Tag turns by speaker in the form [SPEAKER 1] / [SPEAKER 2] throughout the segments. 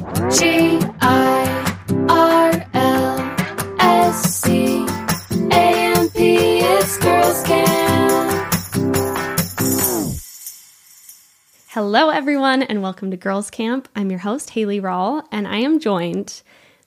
[SPEAKER 1] G I R L S C A M P. It's Girls Camp.
[SPEAKER 2] Hello, everyone, and welcome to Girls Camp. I'm your host, Hayley Rawle, and I am joined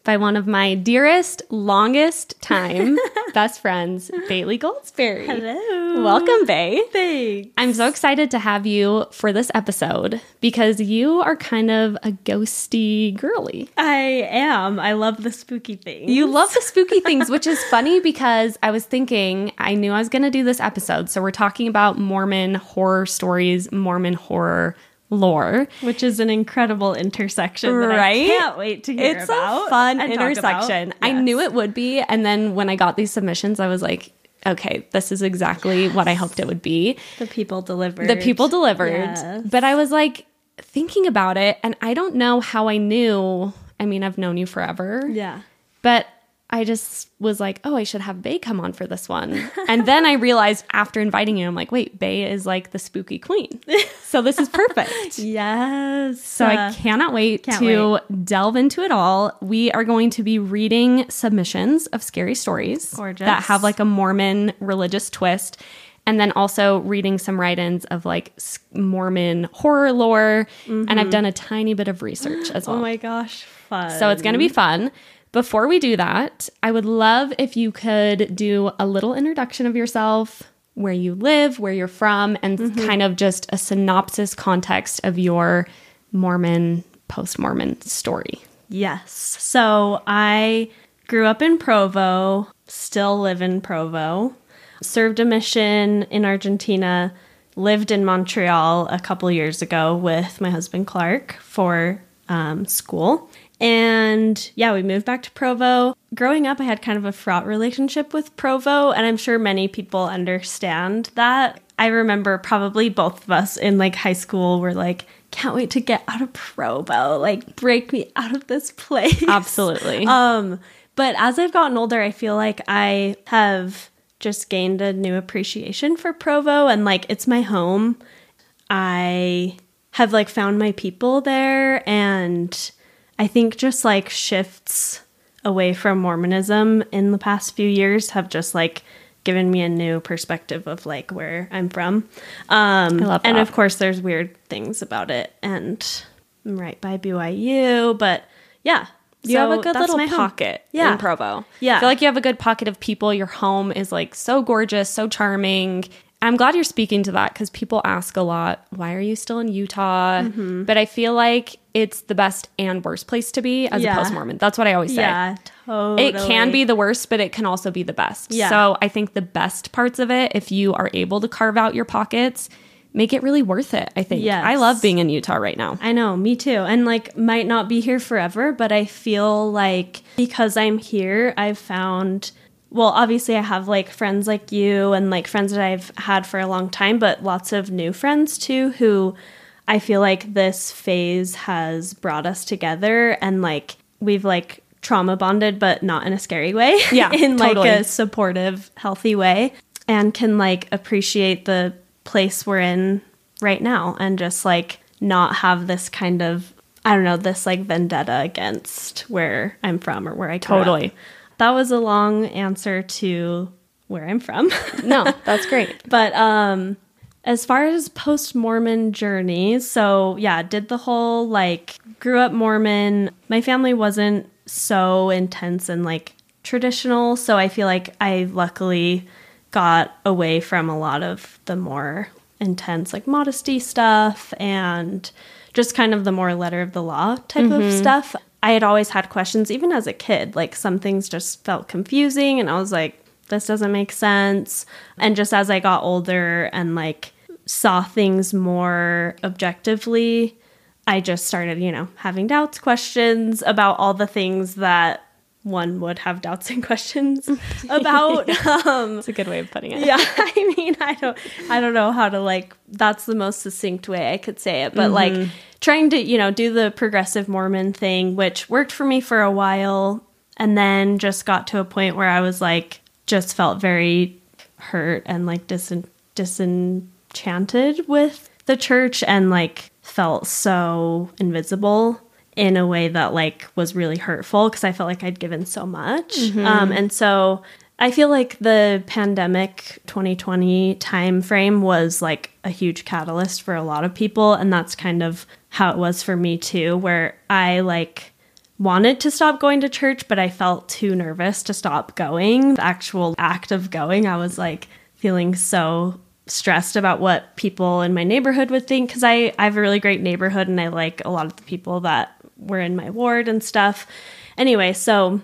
[SPEAKER 2] by one of my dearest, longest time best friends, Bayley Goldsberry.
[SPEAKER 3] Hello.
[SPEAKER 2] Welcome, Bay.
[SPEAKER 3] Thanks.
[SPEAKER 2] I'm so excited to have you for this episode because you are kind of a ghosty girly.
[SPEAKER 3] I am. I love the spooky things.
[SPEAKER 2] You love the spooky things, which is funny because I was thinking I knew I was going to do this episode. So we're talking about Mormon horror stories, Mormon horror lore.
[SPEAKER 3] which is an incredible intersection that
[SPEAKER 2] Right?
[SPEAKER 3] I can't wait to hear
[SPEAKER 2] It's
[SPEAKER 3] about.
[SPEAKER 2] a fun intersection.
[SPEAKER 3] about.
[SPEAKER 2] I knew it would be. And then when I got these submissions, I was like, okay, this is exactly what I hoped it would be.
[SPEAKER 3] The people delivered.
[SPEAKER 2] The people delivered.
[SPEAKER 3] Yes.
[SPEAKER 2] But I was like thinking about it, and I don't know how I knew. I mean, I've known you forever.
[SPEAKER 3] Yeah.
[SPEAKER 2] But I just was like, oh, I should have Bay come on for this one. and then I realized after inviting you, I'm like, wait, Bay is like the spooky queen. So this is perfect.
[SPEAKER 3] Yes.
[SPEAKER 2] So I cannot wait
[SPEAKER 3] can't
[SPEAKER 2] to delve into it all. We are going to be reading submissions of scary stories
[SPEAKER 3] Gorgeous.
[SPEAKER 2] that have like a Mormon religious twist. And then also reading some write ins of like Mormon horror lore. And I've mm-hmm. done a tiny bit of research as oh well.
[SPEAKER 3] Oh my gosh, fun.
[SPEAKER 2] So it's going to be fun. Before we do that, I would love if you could do a little introduction of yourself, where you live, where you're from, and kind of just a synopsis context of your Mormon, post Mormon story.
[SPEAKER 3] Yes. So I grew up in Provo, still live in Provo, served a mission in Argentina, lived in Montreal a couple years ago with my husband Clark for um, school. And yeah, we moved back to Provo. Growing up, I had kind of a fraught relationship with Provo, and I'm sure many people understand that. I remember probably both of us in like high school were like, can't wait to get out of Provo, like break me out of this place.
[SPEAKER 2] Absolutely.
[SPEAKER 3] Um, but as I've gotten older, I feel like I have just gained a new appreciation for Provo and like it's my home. I have like found my people there and I think just like shifts away from Mormonism in the past few years have just like given me a new perspective of like where I'm from. Um
[SPEAKER 2] I love that.
[SPEAKER 3] and of course there's weird things about it and I'm right by BYU, but yeah.
[SPEAKER 2] you have a good little
[SPEAKER 3] home.
[SPEAKER 2] pocket
[SPEAKER 3] Yeah.
[SPEAKER 2] in Provo.
[SPEAKER 3] Yeah.
[SPEAKER 2] I feel like you have a good pocket of people. Your home is like so gorgeous, so charming. I'm glad you're speaking to that because people ask a lot, why are you still in Utah?
[SPEAKER 3] Mm-hmm.
[SPEAKER 2] But I feel like it's the best and worst place to be as
[SPEAKER 3] Yeah.
[SPEAKER 2] a post Mormon. That's what I always say.
[SPEAKER 3] Yeah, totally.
[SPEAKER 2] It can be the worst, but it can also be the best.
[SPEAKER 3] Yeah.
[SPEAKER 2] So I think the best parts of it, if you are able to carve out your pockets, make it really worth it. I think.
[SPEAKER 3] Yes.
[SPEAKER 2] I love being in Utah right now.
[SPEAKER 3] I know, me too. And like might not be here forever, but I feel like because I'm here, I've found well, obviously I have like friends like you and like friends that I've had for a long time, but lots of new friends too who I feel like this phase has brought us together and like we've like trauma bonded but not in a scary way.
[SPEAKER 2] Yeah,
[SPEAKER 3] in
[SPEAKER 2] totally.
[SPEAKER 3] like a supportive, healthy way and can like appreciate the place we're in right now and just like not have this kind of I don't know, this like vendetta against where I'm from or where I grew up. That was a long answer to where I'm from.
[SPEAKER 2] No, that's great.
[SPEAKER 3] but um as far as post Mormon journey, so yeah, did the whole like grew up Mormon. My family wasn't so intense and like traditional, so I feel like I luckily got away from a lot of the more intense like modesty stuff and just kind of the more letter of the law type of stuff. I had always had questions even as a kid, like some things just felt confusing and I was like this doesn't make sense. And just as I got older and like saw things more objectively, I just started, you know, having doubts, questions about all the things that one would have doubts and questions about. um,
[SPEAKER 2] That's a good way of putting it.
[SPEAKER 3] yeah, I mean, I don't, I don't know how to like. That's the most succinct way I could say it, but like trying to, you know, do the progressive Mormon thing, which worked for me for a while, and then just got to a point where I was like, just felt very hurt and like disin- disenchanted with the church, and like felt so invisible in a way that like was really hurtful because I felt like I'd given so much. Um, and so I feel like the pandemic 2020 time frame was like a huge catalyst for a lot of people and that's kind of how it was for me too where I like wanted to stop going to church but I felt too nervous to stop going. The actual act of going, I was like feeling so stressed about what people in my neighborhood would think because I, I have a really great neighborhood and I like a lot of the people that were in my ward and stuff. Anyway, so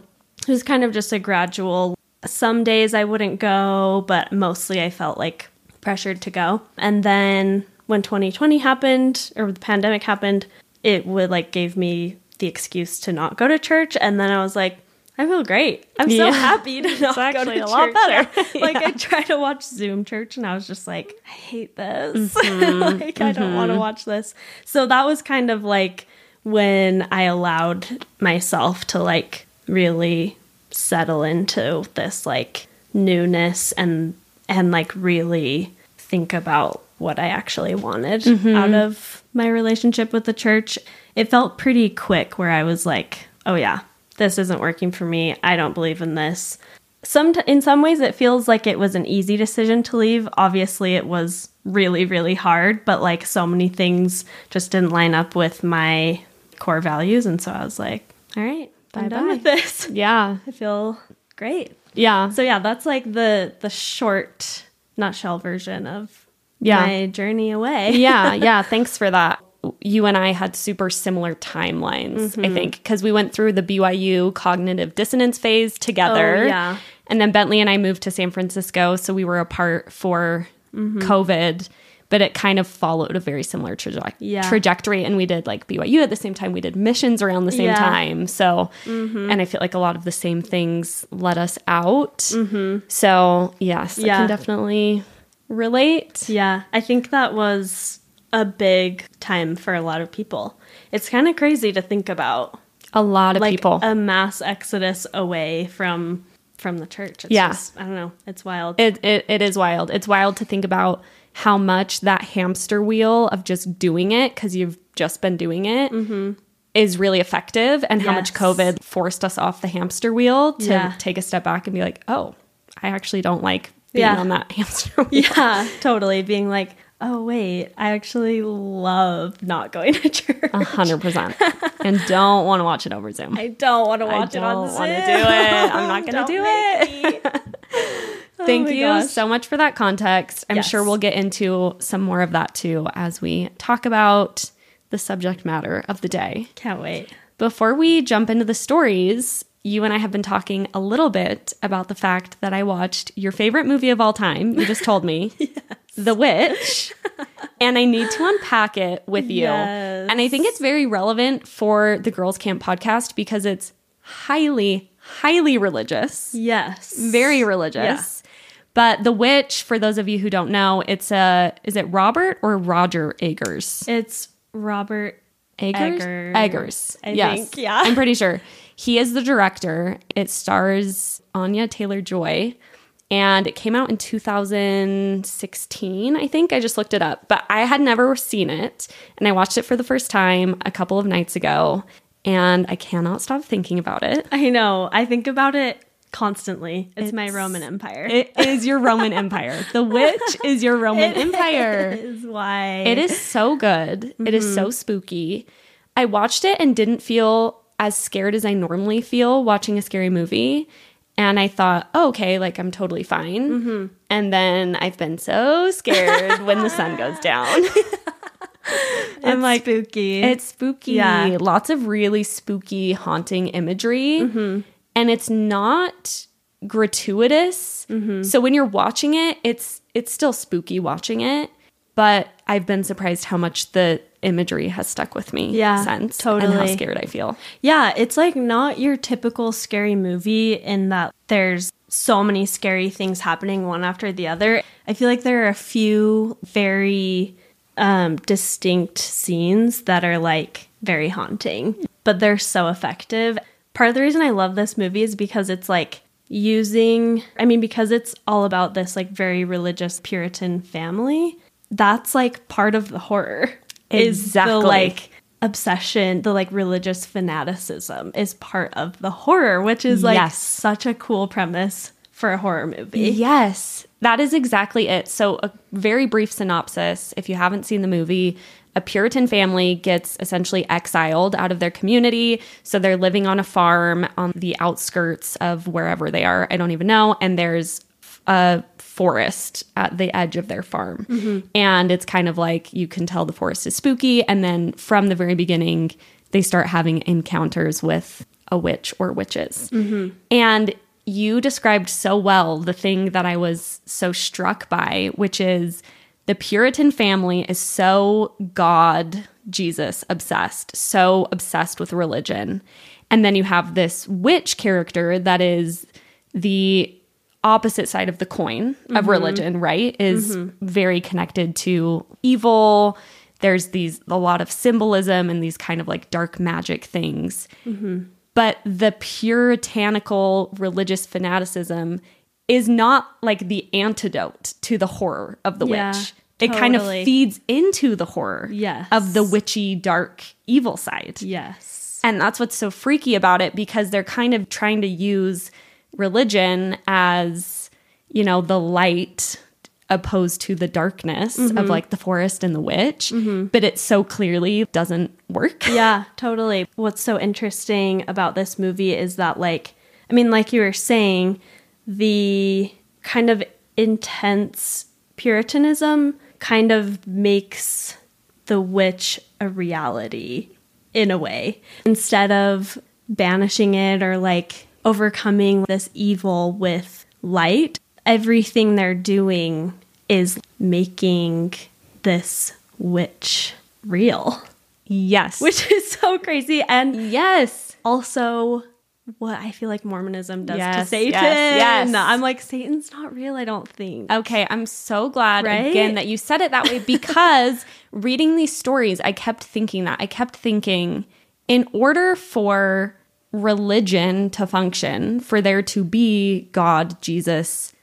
[SPEAKER 3] it was kind of just a gradual. Some days I wouldn't go, but mostly I felt like pressured to go. And then when 2020 happened or the pandemic happened, it would like gave me the excuse to not go to church. And then I was like, I feel great. I'm so happy to not go
[SPEAKER 2] actually
[SPEAKER 3] to
[SPEAKER 2] a lot better.
[SPEAKER 3] now. Like I tried to watch Zoom church and I was just like, I hate this. Mm-hmm. like I don't want to mm-hmm. watch this. So that was kind of like when I allowed myself to like really settle into this like newness and and like really think about what I actually wanted mm-hmm. out of my relationship with the church. It felt pretty quick where I was like, oh yeah, this isn't working for me. I don't believe in this. Some in some ways it feels like it was an easy decision to leave. Obviously it was really really hard, but like so many things just didn't line up with my core values and so I was like, all right, I'm done with this.
[SPEAKER 2] Yeah.
[SPEAKER 3] I feel great.
[SPEAKER 2] Yeah.
[SPEAKER 3] So yeah, that's like the the short nutshell version of
[SPEAKER 2] Yeah.
[SPEAKER 3] my journey away.
[SPEAKER 2] yeah, yeah. Thanks for that. You and I had super similar timelines,
[SPEAKER 3] Mm-hmm.
[SPEAKER 2] I think, because we went through the BYU cognitive dissonance phase together.
[SPEAKER 3] Oh, yeah.
[SPEAKER 2] And then Bentley and I moved to San Francisco. So we were apart for
[SPEAKER 3] Mm-hmm.
[SPEAKER 2] COVID, but it kind of followed a very similar traje-
[SPEAKER 3] Yeah.
[SPEAKER 2] trajectory. And we did like BYU at the same time. We did missions around the same
[SPEAKER 3] Yeah. Mm-hmm.
[SPEAKER 2] time. So, and I feel like a lot of the same things let us out. Mm-hmm. So, yes, I
[SPEAKER 3] Yeah.
[SPEAKER 2] can definitely relate.
[SPEAKER 3] Yeah, I think that was a big time for a lot of people. It's kind of crazy to think about
[SPEAKER 2] A lot of
[SPEAKER 3] like
[SPEAKER 2] people.
[SPEAKER 3] a mass exodus away from from the church. It's
[SPEAKER 2] Yeah.
[SPEAKER 3] just, I don't know. It's wild.
[SPEAKER 2] It, it it is wild. It's wild to think about how much that hamster wheel of just doing it because you've just been doing it is really effective, and how much
[SPEAKER 3] Mm-hmm.
[SPEAKER 2] COVID forced us off the hamster wheel to
[SPEAKER 3] Yeah.
[SPEAKER 2] take a step back and be like, oh, I actually don't like being
[SPEAKER 3] Yeah.
[SPEAKER 2] on that hamster wheel.
[SPEAKER 3] yeah, totally. Being like, oh wait, I actually love not going to church.
[SPEAKER 2] A hundred percent, and don't want to watch it over Zoom.
[SPEAKER 3] I don't want to watch it on
[SPEAKER 2] don't wanna do it. I'm not gonna
[SPEAKER 3] Don't make
[SPEAKER 2] it.
[SPEAKER 3] me.
[SPEAKER 2] Oh
[SPEAKER 3] Thank
[SPEAKER 2] you
[SPEAKER 3] gosh.
[SPEAKER 2] so much for that context. I'm
[SPEAKER 3] Yes.
[SPEAKER 2] sure we'll get into some more of that too as we talk about the subject matter of the day.
[SPEAKER 3] Can't wait.
[SPEAKER 2] Before we jump into the stories, you and I have been talking a little bit about the fact that I watched your favorite movie of all time. You just told me, The Witch. and I need to unpack it with you.
[SPEAKER 3] Yes.
[SPEAKER 2] And I think it's very relevant for the Girls Camp podcast because it's highly, highly religious
[SPEAKER 3] Yes.
[SPEAKER 2] very religious. But The Witch, for those of you who don't know, it's a is it Robert or Roger Eggers?
[SPEAKER 3] It's Robert
[SPEAKER 2] Eggers?
[SPEAKER 3] Eggers.
[SPEAKER 2] Eggers.
[SPEAKER 3] I
[SPEAKER 2] yes.
[SPEAKER 3] think, yeah.
[SPEAKER 2] I'm pretty sure. He is the director. It stars Anya Taylor Joy. And it came out in 2016, I think. I just looked it up, but I had never seen it. And I watched it for the first time a couple of nights ago. And I cannot stop thinking about it.
[SPEAKER 3] I know. I think about it constantly. It's, my Roman Empire.
[SPEAKER 2] It is your Roman Empire. The Witch is your Roman Empire.
[SPEAKER 3] is why
[SPEAKER 2] It is so good. It is mm-hmm. so spooky. I watched it and didn't feel as scared as I normally feel watching a scary movie. And I thought, oh, okay, like I'm totally fine. Mm-hmm. And then I've been so scared when the sun goes down.
[SPEAKER 3] I'm like spooky.
[SPEAKER 2] It's spooky.
[SPEAKER 3] Yeah.
[SPEAKER 2] Lots of really spooky, haunting imagery. Mm-hmm. And it's not gratuitous. Mm-hmm. So when you're watching it, it's it's still spooky watching it. But I've been surprised how much the imagery has stuck with me
[SPEAKER 3] Yeah,
[SPEAKER 2] since. And how scared I feel.
[SPEAKER 3] yeah, it's like not your typical scary movie in that there's so many scary things happening one after the other. I feel like there are a few very um, distinct scenes that are like very haunting, but they're so effective. Part of the reason I love this movie is because it's like using, I mean, because it's all about this like very religious Puritan family. That's like part of the horror. Is
[SPEAKER 2] Exactly.
[SPEAKER 3] the like obsession, the like religious fanaticism is part of the horror, which is like
[SPEAKER 2] Yes.
[SPEAKER 3] such a cool premise for a horror movie.
[SPEAKER 2] Yes, that is exactly it. So, a very brief synopsis if you haven't seen the movie, a Puritan family gets essentially exiled out of their community. So, they're living on a farm on the outskirts of wherever they are. I don't even know. And there's a forest at the edge of their farm. Mm-hmm. And it's kind of like you can tell the forest is spooky. And then from the very beginning, they start having encounters with a witch or witches. Mm-hmm. And you described so well the thing that I was so struck by, which is the Puritan family is so God, Jesus obsessed, so obsessed with religion. And then you have this witch character that is the opposite side of the coin of mm-hmm. religion, right? Is mm-hmm. very connected to evil. There's these a lot of symbolism and these kind of like dark magic things. Mm-hmm. But the puritanical religious fanaticism is not like the antidote to the horror of the
[SPEAKER 3] Yeah,
[SPEAKER 2] witch. It kind of feeds into the horror
[SPEAKER 3] Yes.
[SPEAKER 2] of the witchy, dark, evil side.
[SPEAKER 3] Yes.
[SPEAKER 2] And that's what's so freaky about it because they're kind of trying to use religion as, you know, the light opposed to the darkness of mm-hmm. like the forest and the witch. Mm-hmm. But it so clearly doesn't work.
[SPEAKER 3] yeah, totally. What's so interesting about this movie is that, like, I mean, like you were saying, the kind of intense Puritanism kind of makes the witch a reality in a way. Instead of banishing it or like overcoming this evil with light, everything they're doing is making this witch real
[SPEAKER 2] Yes.
[SPEAKER 3] which is so crazy and
[SPEAKER 2] yes.
[SPEAKER 3] also what I feel like Mormonism does to Satan.
[SPEAKER 2] yes, yes.
[SPEAKER 3] I'm like Satan's not real, I don't think.
[SPEAKER 2] Okay, I'm so glad
[SPEAKER 3] Right?
[SPEAKER 2] again that you said it that way because reading these stories, I kept thinking that. I kept thinking, in order for religion to function, for there to be God, Jesus,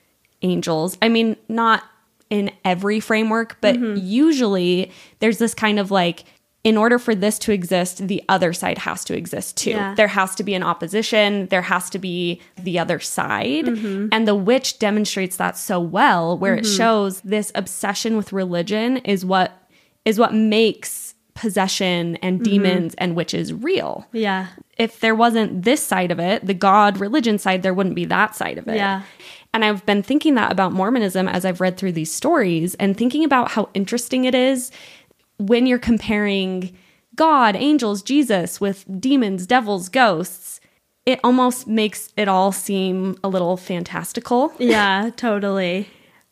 [SPEAKER 2] angels, I mean, not in every framework, but
[SPEAKER 3] Mm-hmm.
[SPEAKER 2] usually there's this kind of like, in order for this to exist, the other side has to exist too.
[SPEAKER 3] Yeah.
[SPEAKER 2] There has to be an opposition, there has to be the other side.
[SPEAKER 3] Mm-hmm.
[SPEAKER 2] And the witch demonstrates that so well, where it shows this obsession with religion is what is what makes possession and demons and witches real.
[SPEAKER 3] Yeah.
[SPEAKER 2] If there wasn't this side of it, the God religion side, there wouldn't be that side of it.
[SPEAKER 3] Yeah.
[SPEAKER 2] And I've been thinking that about Mormonism as I've read through these stories and thinking about how interesting it is when you're comparing God, angels, Jesus with demons, devils, ghosts. It almost makes it all seem a little fantastical.
[SPEAKER 3] Yeah, totally.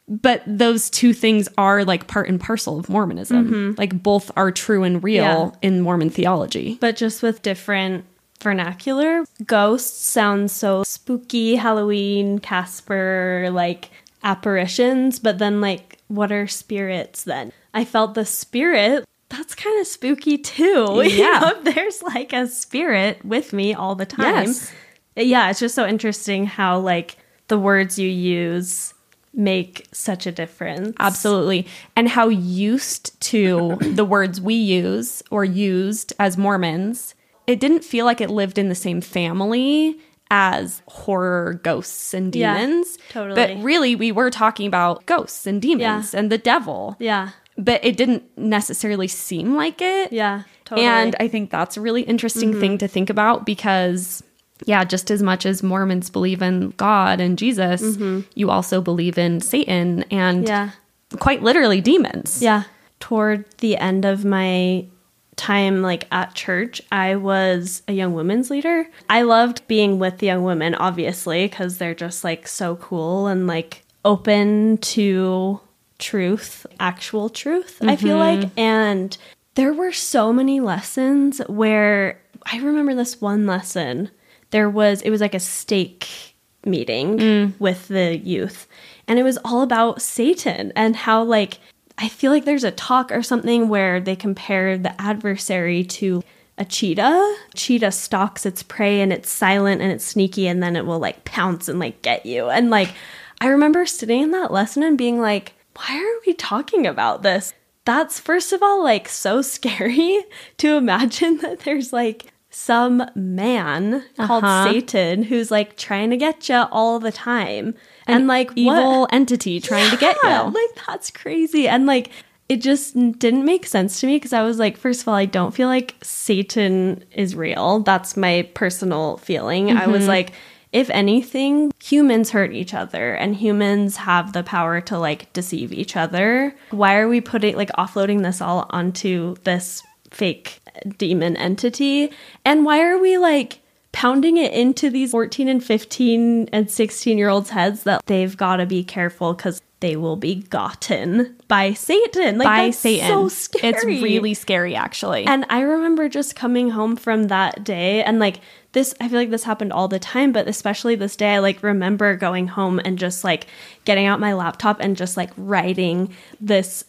[SPEAKER 2] But those two things are like part and parcel of Mormonism. Like both are true and real
[SPEAKER 3] Mm-hmm. Yeah.
[SPEAKER 2] in Mormon theology.
[SPEAKER 3] But just with different vernacular. Ghosts sound so spooky, Halloween, Casper, like apparitions, but then like what are spirits then? I felt the spirit that's kind of spooky too. You
[SPEAKER 2] Yeah.
[SPEAKER 3] know, there's like a spirit with me all the time.
[SPEAKER 2] Yes.
[SPEAKER 3] Yeah, it's just so interesting how like the words you use make such a difference.
[SPEAKER 2] Absolutely. And how used to the words we use or used as Mormons, it didn't feel like it lived in the same family as horror ghosts and
[SPEAKER 3] Yeah,
[SPEAKER 2] demons.
[SPEAKER 3] totally.
[SPEAKER 2] But really, we were talking about ghosts and demons
[SPEAKER 3] Yeah.
[SPEAKER 2] and the devil.
[SPEAKER 3] Yeah.
[SPEAKER 2] But it didn't necessarily seem like it.
[SPEAKER 3] Yeah. Totally. Mm-hmm.
[SPEAKER 2] And I think that's a really interesting thing to think about because, yeah, just as much as Mormons believe in God and Jesus, you also believe in Satan and
[SPEAKER 3] Mm-hmm. yeah.
[SPEAKER 2] quite literally demons.
[SPEAKER 3] Yeah. Toward the end of my time like at church, I was a young women's leader. I loved being with the young women obviously cuz they're just like so cool and like open to truth, actual truth, I feel mm-hmm. like. And there were so many lessons where I remember this one lesson. There was it was like a stake meeting mm. with the youth and it was all about Satan and how like I feel like there's a talk or something where they compare the adversary to a cheetah. Cheetah stalks its prey and it's silent and it's sneaky and then it will like pounce and like get you. And like I remember sitting in that lesson and being like, why are we talking about this? that's first of all like so scary to imagine that there's like some man called
[SPEAKER 2] Uh-huh.
[SPEAKER 3] Satan who's like trying to get you all the time. And like what-
[SPEAKER 2] evil entity trying to get you.
[SPEAKER 3] Like that's crazy. And like it just didn't make sense to me because I was like, first of all, I don't feel like Satan is real. That's my personal feeling. I
[SPEAKER 2] Mm-hmm.
[SPEAKER 3] was like, if anything, humans hurt each other and humans have the power to like deceive each other. Why are we putting like offloading this all onto this fake demon entity? And why are we like pounding it into these 14 and 15 and 16 year olds heads that they've got to be careful because they will be gotten by Satan. Like
[SPEAKER 2] By
[SPEAKER 3] that's
[SPEAKER 2] Satan.
[SPEAKER 3] so scary.
[SPEAKER 2] It's really scary, actually.
[SPEAKER 3] And I remember just coming home from that day and like this I feel like this happened all the time, but especially this day I like remember going home and just like getting out my laptop and just like writing this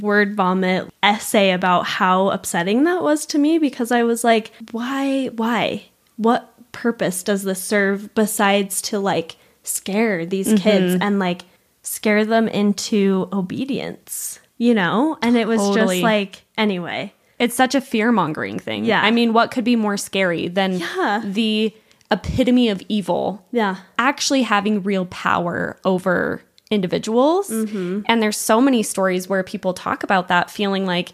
[SPEAKER 3] word vomit essay about how upsetting that was to me because I was like, why why? What purpose does this serve besides to like scare these kids
[SPEAKER 2] Mm-hmm.
[SPEAKER 3] and like scare them into obedience, you know? And it was
[SPEAKER 2] Totally.
[SPEAKER 3] just like anyway.
[SPEAKER 2] It's such a fear mongering thing.
[SPEAKER 3] Yeah.
[SPEAKER 2] I mean, what could be more scary than
[SPEAKER 3] Yeah.
[SPEAKER 2] the epitome of evil
[SPEAKER 3] Yeah.
[SPEAKER 2] actually having real power over individuals?
[SPEAKER 3] Mm-hmm.
[SPEAKER 2] And there's so many stories where people talk about that feeling like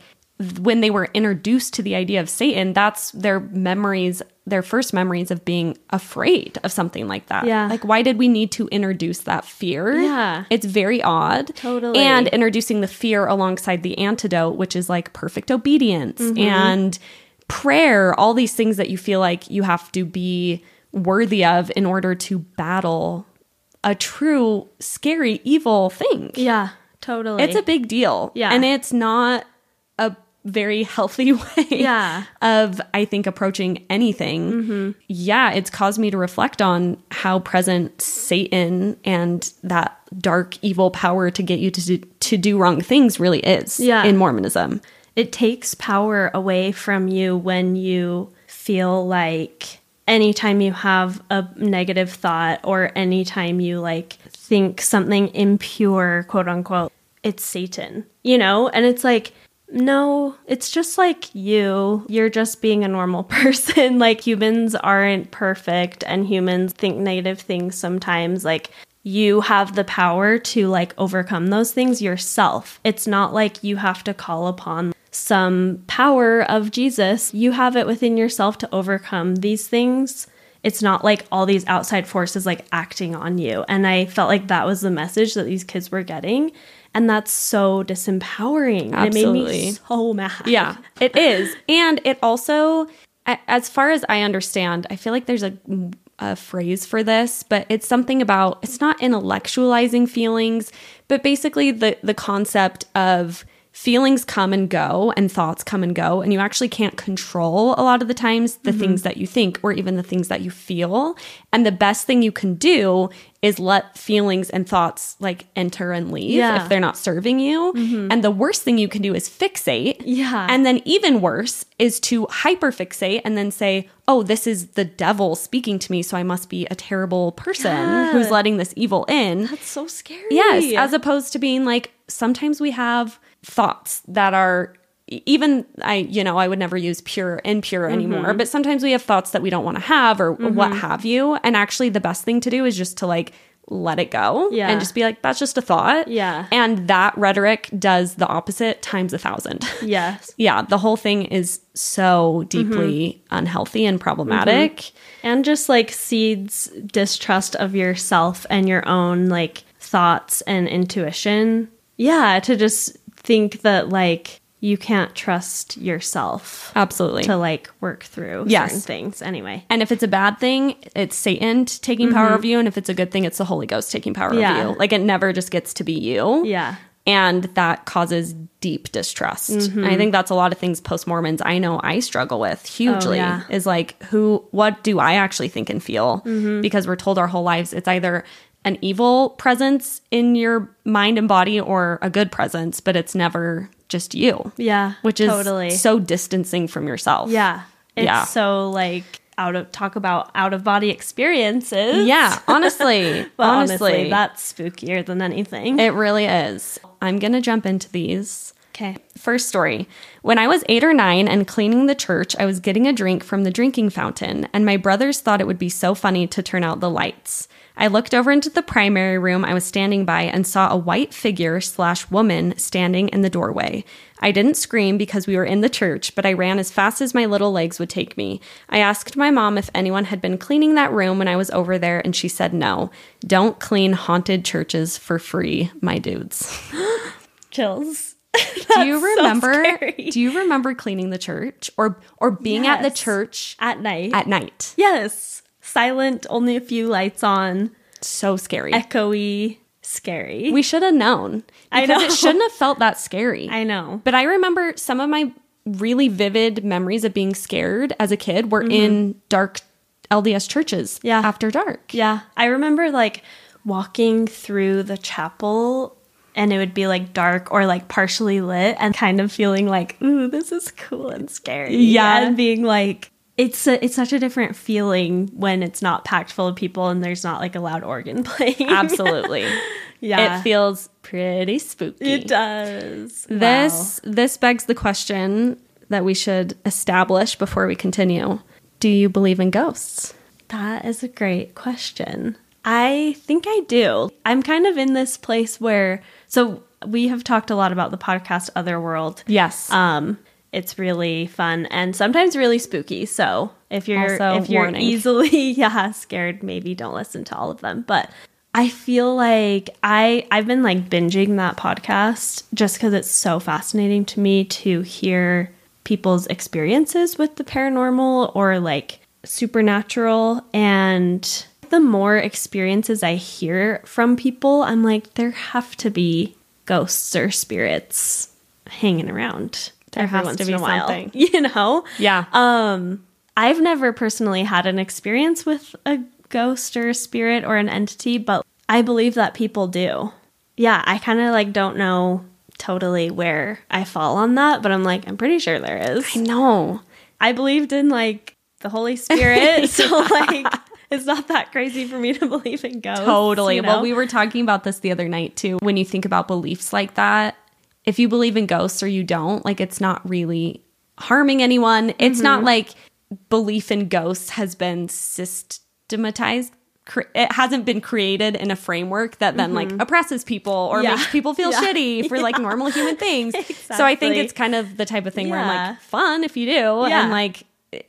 [SPEAKER 2] when they were introduced to the idea of Satan, that's their memories, their first memories of being afraid of something like that.
[SPEAKER 3] Yeah.
[SPEAKER 2] Like, why did we need to introduce that fear?
[SPEAKER 3] Yeah.
[SPEAKER 2] It's very odd.
[SPEAKER 3] Totally.
[SPEAKER 2] And introducing the fear alongside the antidote, which is like perfect obedience
[SPEAKER 3] Mm-hmm.
[SPEAKER 2] and prayer, all these things that you feel like you have to be worthy of in order to battle a true, scary, evil thing.
[SPEAKER 3] Yeah, totally.
[SPEAKER 2] It's a big deal.
[SPEAKER 3] Yeah.
[SPEAKER 2] And it's not a very healthy way
[SPEAKER 3] Yeah.
[SPEAKER 2] of, I think, approaching anything.
[SPEAKER 3] Mm-hmm.
[SPEAKER 2] Yeah, it's caused me to reflect on how present Satan and that dark, evil power to get you to do, to do wrong things really is
[SPEAKER 3] Yeah.
[SPEAKER 2] in Mormonism.
[SPEAKER 3] it takes power away from you when you feel like anytime you have a negative thought or anytime you like think something impure, quote unquote, it's Satan, you know? And it's like, no, it's just like you. You're just being a normal person. like humans aren't perfect and humans think negative things sometimes. Like you have the power to like overcome those things yourself. It's not like you have to call upon some power of Jesus. You have it within yourself to overcome these things. It's not like all these outside forces like acting on you. And I felt like that was the message that these kids were getting. And that's so disempowering. And It made
[SPEAKER 2] Absolutely.
[SPEAKER 3] me so mad.
[SPEAKER 2] Yeah, it is. And it also, as far as I understand, I feel like there's a, a phrase for this, but it's something about, it's not intellectualizing feelings, but basically the, the concept of feelings come and go and thoughts come and go and you actually can't control a lot of the times the mm-hmm. things that you think or even the things that you feel and the best thing you can do is let feelings and thoughts like enter and leave
[SPEAKER 3] Yeah.
[SPEAKER 2] if they're not serving you mm-hmm. and the worst thing you can do is fixate
[SPEAKER 3] Yeah.
[SPEAKER 2] and then even worse is to hyperfixate and then say oh this is the devil speaking to me so i must be a terrible person
[SPEAKER 3] Yeah.
[SPEAKER 2] who's letting this evil in
[SPEAKER 3] That's so scary.
[SPEAKER 2] Yes, as opposed to being like sometimes we have thoughts that are even I you know I would never use pure impure anymore,
[SPEAKER 3] Mm-hmm.
[SPEAKER 2] but sometimes we have thoughts that we don't want to have or what have you, and actually the best thing to do is just to like let it go
[SPEAKER 3] Yeah.
[SPEAKER 2] and just be like that's just a thought.
[SPEAKER 3] Yeah.
[SPEAKER 2] And that rhetoric does the opposite times a thousand.
[SPEAKER 3] yes.
[SPEAKER 2] yeah, the whole thing is so deeply
[SPEAKER 3] Mm-hmm.
[SPEAKER 2] unhealthy and problematic.
[SPEAKER 3] And just like seeds distrust of yourself and your own like thoughts and intuition. Yeah, to just think that like you can't trust yourself
[SPEAKER 2] Absolutely.
[SPEAKER 3] to like work through
[SPEAKER 2] Yes.
[SPEAKER 3] certain things. Anyway.
[SPEAKER 2] And if it's a bad thing, it's Satan taking power over you. And if it's a good thing, it's the Holy Ghost taking power
[SPEAKER 3] Mm-hmm. Yeah.
[SPEAKER 2] over you. Like it never just gets to be you.
[SPEAKER 3] Yeah.
[SPEAKER 2] And that causes deep distrust.
[SPEAKER 3] Mm-hmm.
[SPEAKER 2] And I think that's a lot of things post Mormons I know I struggle with hugely
[SPEAKER 3] Oh, yeah.
[SPEAKER 2] is like, who, what do I actually think and feel?
[SPEAKER 3] Mm-hmm.
[SPEAKER 2] Because we're told our whole lives it's either an evil presence in your mind and body or a good presence, but it's never just you.
[SPEAKER 3] Yeah.
[SPEAKER 2] Which is
[SPEAKER 3] totally.
[SPEAKER 2] so distancing from yourself.
[SPEAKER 3] yeah. It's
[SPEAKER 2] Yeah.
[SPEAKER 3] so like out of talk about out of body experiences.
[SPEAKER 2] Yeah, honestly.
[SPEAKER 3] But
[SPEAKER 2] honestly,
[SPEAKER 3] honestly, that's spookier than anything.
[SPEAKER 2] It really is. I'm going to jump into these.
[SPEAKER 3] Okay.
[SPEAKER 2] First story. When I was eight or nine and cleaning the church, I was getting a drink from the drinking fountain, and my brothers thought it would be so funny to turn out the lights. I looked over into the primary room I was standing by and saw a white figure slash woman standing in the doorway. I didn't scream because we were in the church, but I ran as fast as my little legs would take me. I asked my mom if anyone had been cleaning that room when I was over there, and she said no. Don't clean haunted churches for free, my dudes.
[SPEAKER 3] Chills.
[SPEAKER 2] Do you
[SPEAKER 3] so
[SPEAKER 2] remember?
[SPEAKER 3] scary.
[SPEAKER 2] do you remember cleaning the church or or being at the church
[SPEAKER 3] At night.
[SPEAKER 2] at night?
[SPEAKER 3] yes. Silent, only a few lights on,
[SPEAKER 2] So scary.
[SPEAKER 3] echoey, scary.
[SPEAKER 2] we should have known
[SPEAKER 3] I
[SPEAKER 2] because
[SPEAKER 3] know.
[SPEAKER 2] it shouldn't have felt that scary.
[SPEAKER 3] I know.
[SPEAKER 2] But I remember some of my really vivid memories of being scared as a kid were in dark LDS churches
[SPEAKER 3] Mm-hmm. Yeah.
[SPEAKER 2] after dark.
[SPEAKER 3] Yeah. I remember like walking through the chapel and it would be like dark or like partially lit and kind of feeling like, ooh, this is cool and scary.
[SPEAKER 2] Yeah.
[SPEAKER 3] And being like, it's a, it's such a different feeling when it's not packed full of people and there's not like a loud organ playing.
[SPEAKER 2] Absolutely.
[SPEAKER 3] yeah.
[SPEAKER 2] It feels pretty spooky.
[SPEAKER 3] it does.
[SPEAKER 2] This this begs the question that we should establish before we continue. Do you believe in ghosts?
[SPEAKER 3] That is a great question. I think I do. I'm kind of in this place where so we have talked a lot about the podcast Otherworld.
[SPEAKER 2] Yes.
[SPEAKER 3] Um it's really fun and sometimes really spooky. So if you're
[SPEAKER 2] Also,
[SPEAKER 3] if you're
[SPEAKER 2] warning.
[SPEAKER 3] easily yeah, scared, maybe don't listen to all of them. But I feel like I I've been like binging that podcast just cuz it's so fascinating to me to hear people's experiences with the paranormal or like supernatural and the more experiences I hear from people, I'm like there have to be ghosts or spirits hanging around.
[SPEAKER 2] There
[SPEAKER 3] every
[SPEAKER 2] has
[SPEAKER 3] once
[SPEAKER 2] to
[SPEAKER 3] in
[SPEAKER 2] be
[SPEAKER 3] a while,
[SPEAKER 2] something.
[SPEAKER 3] You know?
[SPEAKER 2] yeah.
[SPEAKER 3] Um, I've never personally had an experience with a ghost or a spirit or an entity, but I believe that people do. Yeah, I kind of like don't know totally where I fall on that, but I'm like, I'm pretty sure there is.
[SPEAKER 2] I know.
[SPEAKER 3] I believed in like the Holy Spirit, so like it's not that crazy for me to believe in ghosts.
[SPEAKER 2] Totally.
[SPEAKER 3] you
[SPEAKER 2] Well, we were talking about this the other night too. When you think about beliefs like that, if you believe in ghosts or you don't, like it's not really harming anyone. It's not
[SPEAKER 3] Mm-hmm.
[SPEAKER 2] like belief in ghosts has been systematized. It hasn't been created in a framework that then like oppresses people or
[SPEAKER 3] Mm-hmm. Yeah.
[SPEAKER 2] makes people feel
[SPEAKER 3] Yeah.
[SPEAKER 2] shitty for like normal human things. So I think it's kind of the type of thing where I'm like fun if you do,
[SPEAKER 3] Yeah.
[SPEAKER 2] and like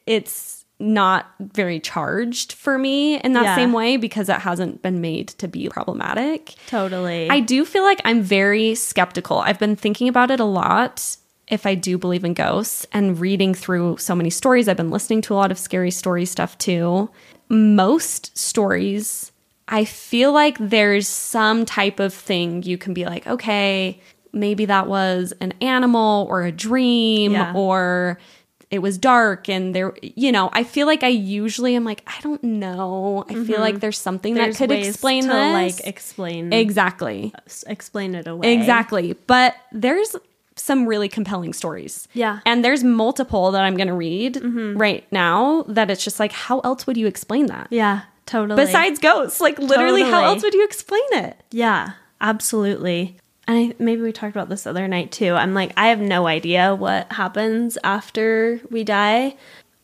[SPEAKER 2] it's not very charged for me in that
[SPEAKER 3] Yeah.
[SPEAKER 2] same way because it hasn't been made to be problematic.
[SPEAKER 3] totally.
[SPEAKER 2] I do feel like I'm very skeptical. I've been thinking about it a lot if I do believe in ghosts and reading through so many stories. I've been listening to a lot of scary story stuff too. Most stories, I feel like there's some type of thing you can be like, okay, maybe that was an animal or a dream
[SPEAKER 3] Yeah.
[SPEAKER 2] or it was dark and there you know i feel like i usually am like i don't know i feel like there's something
[SPEAKER 3] Mm-hmm. There's
[SPEAKER 2] that could explain
[SPEAKER 3] to
[SPEAKER 2] this
[SPEAKER 3] like explain
[SPEAKER 2] exactly
[SPEAKER 3] explain it away.
[SPEAKER 2] exactly but there's some really compelling stories
[SPEAKER 3] Yeah. Mm-hmm.
[SPEAKER 2] and there's multiple that i'm gonna read right now that it's just like how else would you explain that
[SPEAKER 3] Yeah, totally.
[SPEAKER 2] besides ghosts like literally how else would you explain it
[SPEAKER 3] Yeah, absolutely. And I, maybe we talked about this other night too. I'm like, I have no idea what happens after we die.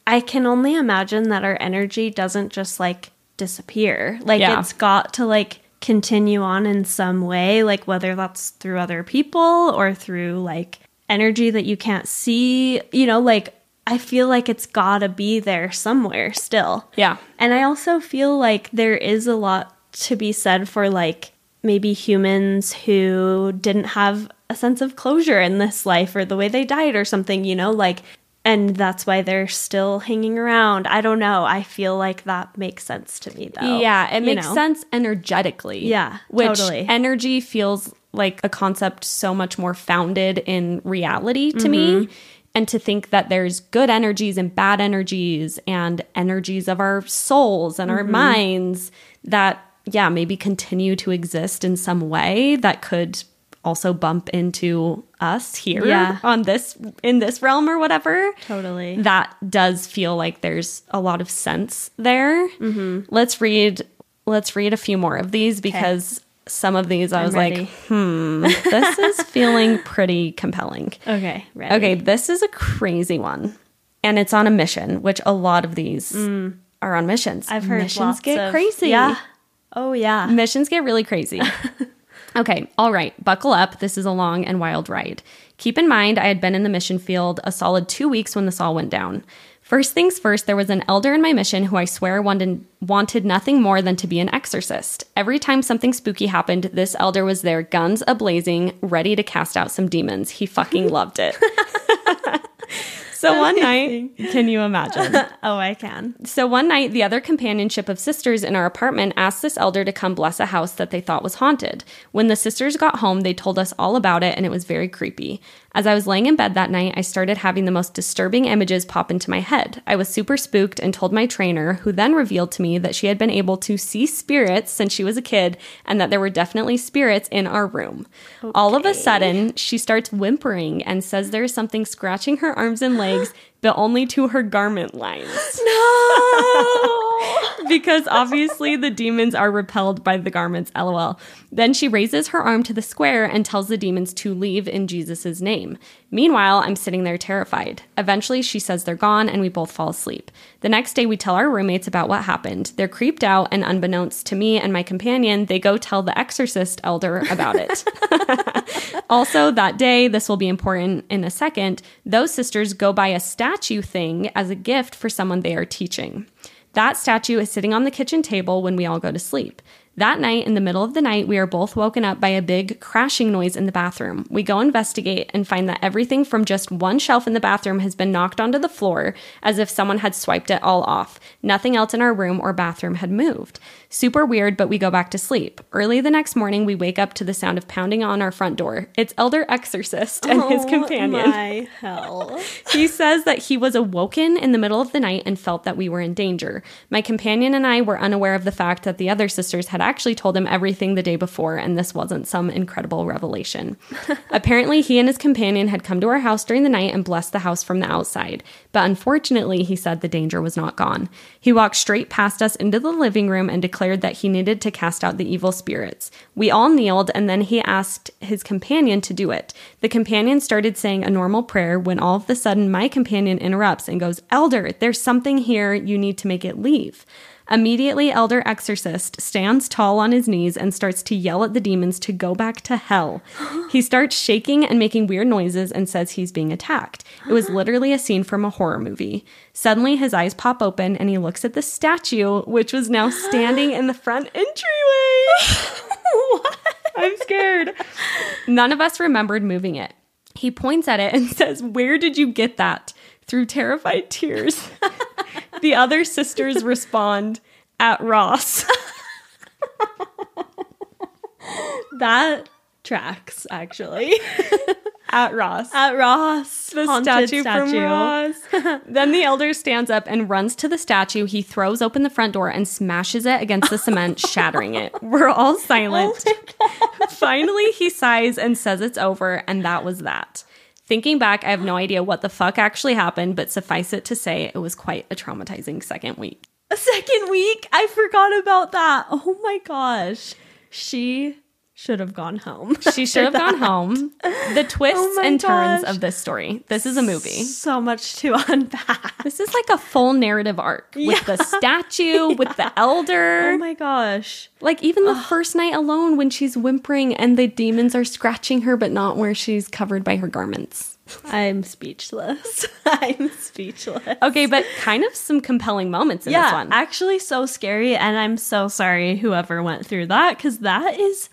[SPEAKER 3] I can only imagine that our energy doesn't just like disappear. Like
[SPEAKER 2] Yeah.
[SPEAKER 3] it's got to like continue on in some way, like whether that's through other people or through like energy that you can't see, you know, like I feel like it's got to be there somewhere still.
[SPEAKER 2] yeah
[SPEAKER 3] And I also feel like there is a lot to be said for like maybe humans who didn't have a sense of closure in this life or the way they died or something, you know, like and that's why they're still hanging around. I don't know. I feel like that makes sense to me though.
[SPEAKER 2] Yeah, it makes
[SPEAKER 3] know?
[SPEAKER 2] sense energetically.
[SPEAKER 3] Yeah,
[SPEAKER 2] which
[SPEAKER 3] totally.
[SPEAKER 2] energy feels like a concept so much more founded in reality to me.
[SPEAKER 3] Mm-hmm.
[SPEAKER 2] And to think that there's good energies and bad energies and energies of our souls and
[SPEAKER 3] Mm-hmm.
[SPEAKER 2] our minds that, yeah, maybe continue to exist in some way that could also bump into us here
[SPEAKER 3] Yeah.
[SPEAKER 2] on this in this realm or whatever
[SPEAKER 3] Totally.
[SPEAKER 2] that does feel like there's a lot of sense there.
[SPEAKER 3] Mm-hmm.
[SPEAKER 2] Let's read let's read a few more of these because some of these I was like, hmm, this is feeling pretty compelling.
[SPEAKER 3] Okay, ready.
[SPEAKER 2] Okay, this is a crazy one. And it's on a mission, which a lot of these are on missions.
[SPEAKER 3] Mm. I've heard
[SPEAKER 2] missions get
[SPEAKER 3] of-
[SPEAKER 2] crazy.
[SPEAKER 3] Yeah. Oh yeah.
[SPEAKER 2] Missions get really crazy. okay, all right, buckle up. This is a long and wild ride. Keep in mind, I had been in the mission field a solid two weeks when this all went down. First things first, there was an elder in my mission who I swear wanted, wanted nothing more than to be an exorcist. Every time something spooky happened, this elder was there, guns ablazing, ready to cast out some demons. He fucking loved it. so one night, can you imagine?
[SPEAKER 3] Oh, I can.
[SPEAKER 2] So one night, the other companionship of sisters in our apartment asked this elder to come bless a house that they thought was haunted. When the sisters got home, they told us all about it, and it was very creepy. As I was laying in bed that night, I started having the most disturbing images pop into my head. I was super spooked and told my trainer, who then revealed to me that she had been able to see spirits since she was a kid and that there were definitely spirits in our room. All of a sudden, she starts whimpering and says there is something scratching her arms and legs, legs but only to her garment lines.
[SPEAKER 3] No.
[SPEAKER 2] because obviously the demons are repelled by the garments, lol. Then she raises her arm to the square and tells the demons to leave in Jesus' name. Meanwhile, I'm sitting there terrified. Eventually, she says they're gone and we both fall asleep. The next day, we tell our roommates about what happened. They're creeped out, and unbeknownst to me and my companion, they go tell the exorcist elder about it. also, that day, this will be important in a second, those sisters go buy a statue thing as a gift for someone they are teaching. That statue is sitting on the kitchen table when we all go to sleep. That night, in the middle of the night, we are both woken up by a big crashing noise in the bathroom. We go investigate and find that everything from just one shelf in the bathroom has been knocked onto the floor as if someone had swiped it all off. Nothing else in our room or bathroom had moved. Super weird, but we go back to sleep. Early the next morning, we wake up to the sound of pounding on our front door. It's Elder Exorcist and his oh companion.
[SPEAKER 3] Oh My hell.
[SPEAKER 2] He says that he was awoken in the middle of the night and felt that we were in danger. My companion and I were unaware of the fact that the other sisters had actually told him everything the day before, and this wasn't some incredible revelation. Apparently, he and his companion had come to our house during the night and blessed the house from the outside. But unfortunately, he said the danger was not gone. He walked straight past us into the living room and declared that he needed to cast out the evil spirits. We all kneeled, and then he asked his companion to do it. The companion started saying a normal prayer when all of a sudden my companion interrupts and goes, Elder, there's something here. You need to make it leave. Immediately, Elder Exorcist stands tall on his knees and starts to yell at the demons to go back to hell. He starts shaking and making weird noises and says he's being attacked. It was literally a scene from a horror movie. Suddenly, his eyes pop open and he looks at the statue, which was now standing in the front entryway. I'm scared. None of us remembered moving it. He points at it and says, Where did you get that? Through terrified tears. The other sisters respond, At Ross.
[SPEAKER 3] That tracks actually.
[SPEAKER 2] At Ross.
[SPEAKER 3] At Ross,
[SPEAKER 2] the
[SPEAKER 3] haunted
[SPEAKER 2] statue, from Ross. then the elder stands up and runs to the statue. He throws open the front door and smashes it against the cement, shattering it. We're all oh silent. Finally, he sighs and says it's over, and that was that. Thinking back, I have no idea what the fuck actually happened, but suffice it to say, it was quite a traumatizing second week.
[SPEAKER 3] A second week? I forgot about that. Oh my gosh. She should have gone home.
[SPEAKER 2] She should have gone home. The oh twists
[SPEAKER 3] Oh
[SPEAKER 2] and turns of this story. This is a movie.
[SPEAKER 3] So much to unpack.
[SPEAKER 2] This is like a full narrative arc with the statue, with the elder.
[SPEAKER 3] Oh my gosh.
[SPEAKER 2] Like even the first night alone when she's whimpering and the demons are scratching her but not where she's covered by her garments.
[SPEAKER 3] I'm speechless. I'm speechless.
[SPEAKER 2] Okay, but kind of some compelling moments in
[SPEAKER 3] yeah,
[SPEAKER 2] this one.
[SPEAKER 3] actually so scary and I'm so sorry whoever went through that cuz that is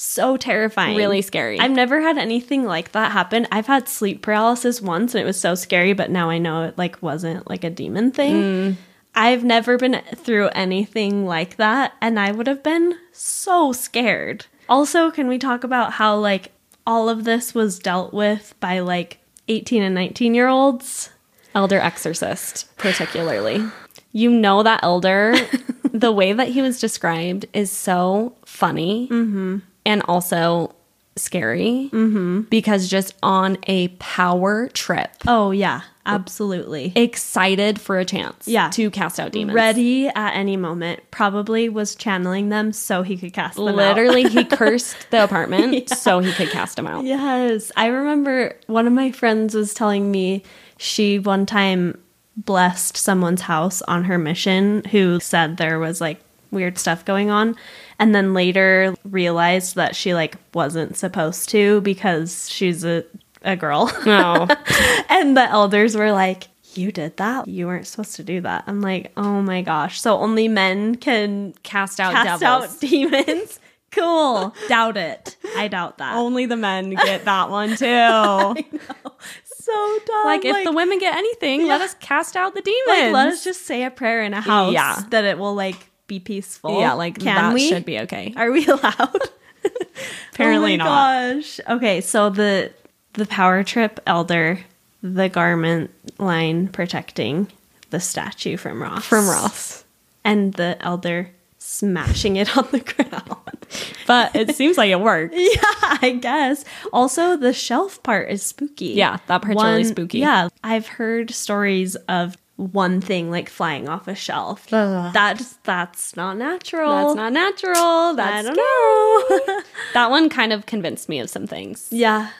[SPEAKER 3] so terrifying.
[SPEAKER 2] Really scary.
[SPEAKER 3] I've never had anything like that happen. I've had sleep paralysis once and it was so scary, but now I know it like wasn't like a demon thing.
[SPEAKER 2] Mm.
[SPEAKER 3] I've never been through anything like that and I would have been so scared. Also, can we talk about how like all of this was dealt with by like 18 and 19 year olds?
[SPEAKER 2] elder exorcist, particularly. You know that elder, the way that he was described is so funny and also scary because just on a power trip,
[SPEAKER 3] Oh yeah, absolutely.
[SPEAKER 2] excited for a chance
[SPEAKER 3] Yeah.
[SPEAKER 2] to cast out demons.
[SPEAKER 3] Ready at any moment. Probably was channeling them so he could cast them out.
[SPEAKER 2] Literally, he cursed the apartment so he could cast them out.
[SPEAKER 3] Yes. I remember one of my friends was telling me she one time blessed someone's house on her mission who said there was like weird stuff going on and then later realized that she like wasn't supposed to because she's a a girl.
[SPEAKER 2] No. Oh.
[SPEAKER 3] and the elders were like, "You did that? You weren't supposed to do that." I'm like, "Oh my gosh. So only men can
[SPEAKER 2] Cast out
[SPEAKER 3] cast
[SPEAKER 2] devils.
[SPEAKER 3] out demons?" Cool. doubt it. I doubt that.
[SPEAKER 2] Only the men get that one too.
[SPEAKER 3] so dumb.
[SPEAKER 2] like if the women get anything, let us cast out the demons.
[SPEAKER 3] like, let us just say a prayer in a house
[SPEAKER 2] Yeah.
[SPEAKER 3] that it will like be peaceful.
[SPEAKER 2] yeah, like
[SPEAKER 3] can
[SPEAKER 2] that
[SPEAKER 3] we?
[SPEAKER 2] should be okay.
[SPEAKER 3] Are we allowed?
[SPEAKER 2] Apparently
[SPEAKER 3] oh my
[SPEAKER 2] not.
[SPEAKER 3] Gosh. Okay, so the the power trip elder, the garment line protecting the statue from Ross.
[SPEAKER 2] From Ross.
[SPEAKER 3] And the elder smashing it on the ground.
[SPEAKER 2] But it seems like it worked.
[SPEAKER 3] yeah, I guess. Also, the shelf part is spooky.
[SPEAKER 2] Yeah, that part's really spooky.
[SPEAKER 3] Yeah, I've heard stories of one thing like flying off a shelf.
[SPEAKER 2] Ugh.
[SPEAKER 3] That's that's not natural.
[SPEAKER 2] That's not natural. That's
[SPEAKER 3] I don't know.
[SPEAKER 2] That one kind of convinced me of some things.
[SPEAKER 3] yeah.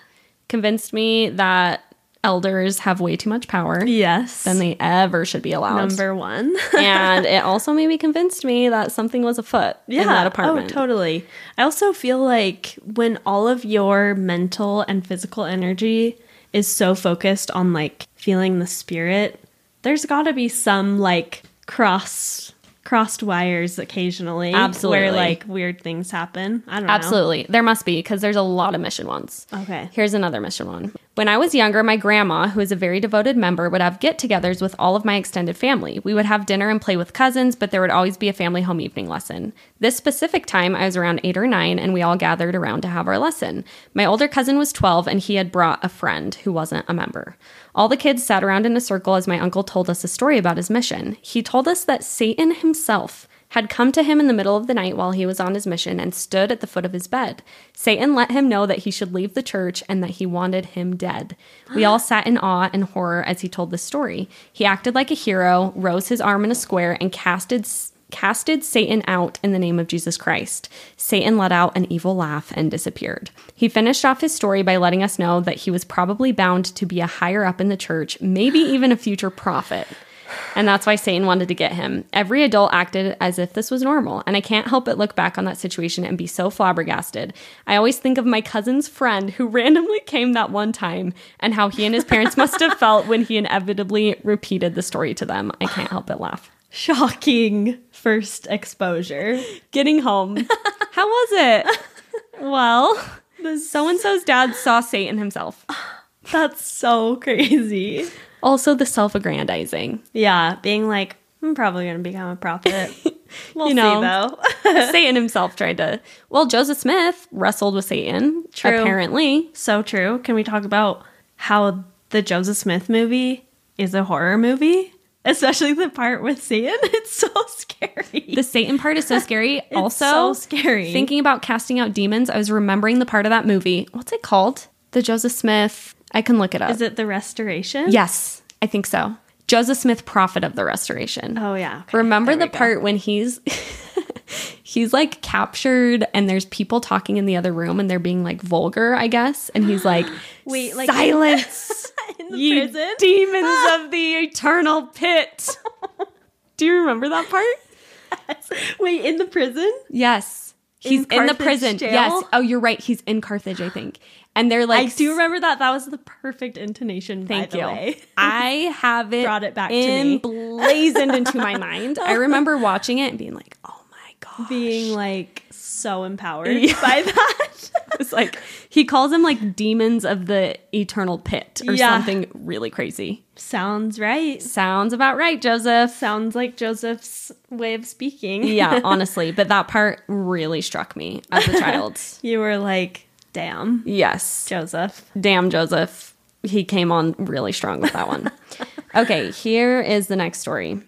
[SPEAKER 2] Convinced me that elders have way too much power
[SPEAKER 3] Yes.
[SPEAKER 2] than they ever should be allowed.
[SPEAKER 3] number one.
[SPEAKER 2] and it also maybe convinced me that something was afoot in that oh, apartment.
[SPEAKER 3] Oh, totally. I also feel like when all of your mental and physical energy is so focused on like feeling the spirit, there's got to be some like cross crossed wires occasionally
[SPEAKER 2] Absolutely.
[SPEAKER 3] where like weird things happen. I don't know.
[SPEAKER 2] Absolutely. There must be because there's a lot of mission ones.
[SPEAKER 3] Okay.
[SPEAKER 2] Here's another mission one. When I was younger, my grandma, who is a very devoted member, would have get togethers with all of my extended family. We would have dinner and play with cousins, but there would always be a family home evening lesson. This specific time, I was around eight or nine, and we all gathered around to have our lesson. My older cousin was 12, and he had brought a friend who wasn't a member. All the kids sat around in a circle as my uncle told us a story about his mission. He told us that Satan himself had come to him in the middle of the night while he was on his mission and stood at the foot of his bed. Satan let him know that he should leave the church and that he wanted him dead. We all sat in awe and horror as he told the story. He acted like a hero, rose his arm in a square, and casted casted Satan out in the name of Jesus Christ. Satan let out an evil laugh and disappeared. He finished off his story by letting us know that he was probably bound to be a higher up in the church, maybe even a future prophet. And that's why Satan wanted to get him. Every adult acted as if this was normal, and I can't help but look back on that situation and be so flabbergasted. I always think of my cousin's friend who randomly came that one time and how he and his parents must have felt when he inevitably repeated the story to them. I can't help but laugh.
[SPEAKER 3] Shocking first exposure.
[SPEAKER 2] Getting home. How was it? Well, the so and so's dad saw Satan himself.
[SPEAKER 3] That's so crazy.
[SPEAKER 2] Also, the self aggrandizing.
[SPEAKER 3] Yeah, being like, I'm probably going to become a prophet. We'll
[SPEAKER 2] You know.
[SPEAKER 3] see though.
[SPEAKER 2] Satan himself tried to. Well, Joseph Smith wrestled with Satan,
[SPEAKER 3] True.
[SPEAKER 2] apparently.
[SPEAKER 3] so true. Can we talk about how the Joseph Smith movie is a horror movie? Especially the part with Satan. It's so scary.
[SPEAKER 2] The Satan part is so scary. also,
[SPEAKER 3] so scary.
[SPEAKER 2] Thinking about casting out demons, I was remembering the part of that movie. What's it called? The Joseph Smith. I can look it up.
[SPEAKER 3] is it the restoration?
[SPEAKER 2] Yes, I think so. Joseph Smith, prophet of the restoration.
[SPEAKER 3] Oh yeah. okay.
[SPEAKER 2] Remember
[SPEAKER 3] There
[SPEAKER 2] the part when he's he's like captured and there's people talking in the other room and they're being like vulgar, I guess, and he's like,
[SPEAKER 3] Wait, like-
[SPEAKER 2] silence,
[SPEAKER 3] in the
[SPEAKER 2] ye
[SPEAKER 3] prison?
[SPEAKER 2] demons of the eternal pit. Do you remember that part?
[SPEAKER 3] Wait, in the prison?
[SPEAKER 2] Yes, he's in, the prison.
[SPEAKER 3] jail?
[SPEAKER 2] Yes. Oh, you're right. He's in Carthage, I think. And they're like,
[SPEAKER 3] I do remember that. That was the perfect intonation.
[SPEAKER 2] Thank
[SPEAKER 3] by
[SPEAKER 2] you.
[SPEAKER 3] the way.
[SPEAKER 2] I have it
[SPEAKER 3] Brought it back to me.
[SPEAKER 2] emblazoned into my mind. I remember watching it and being like, "Oh my god!"
[SPEAKER 3] Being like so empowered
[SPEAKER 2] Yeah.
[SPEAKER 3] by that.
[SPEAKER 2] It's like he calls them like demons of the eternal pit or
[SPEAKER 3] Yeah.
[SPEAKER 2] something really crazy.
[SPEAKER 3] Sounds right.
[SPEAKER 2] Sounds about right, Joseph.
[SPEAKER 3] Sounds like Joseph's way of speaking.
[SPEAKER 2] Yeah, honestly, but that part really struck me as a child.
[SPEAKER 3] you were like, damn,
[SPEAKER 2] yes.
[SPEAKER 3] Joseph.
[SPEAKER 2] Damn, Joseph. He came on really strong with that one. okay, here is the next story.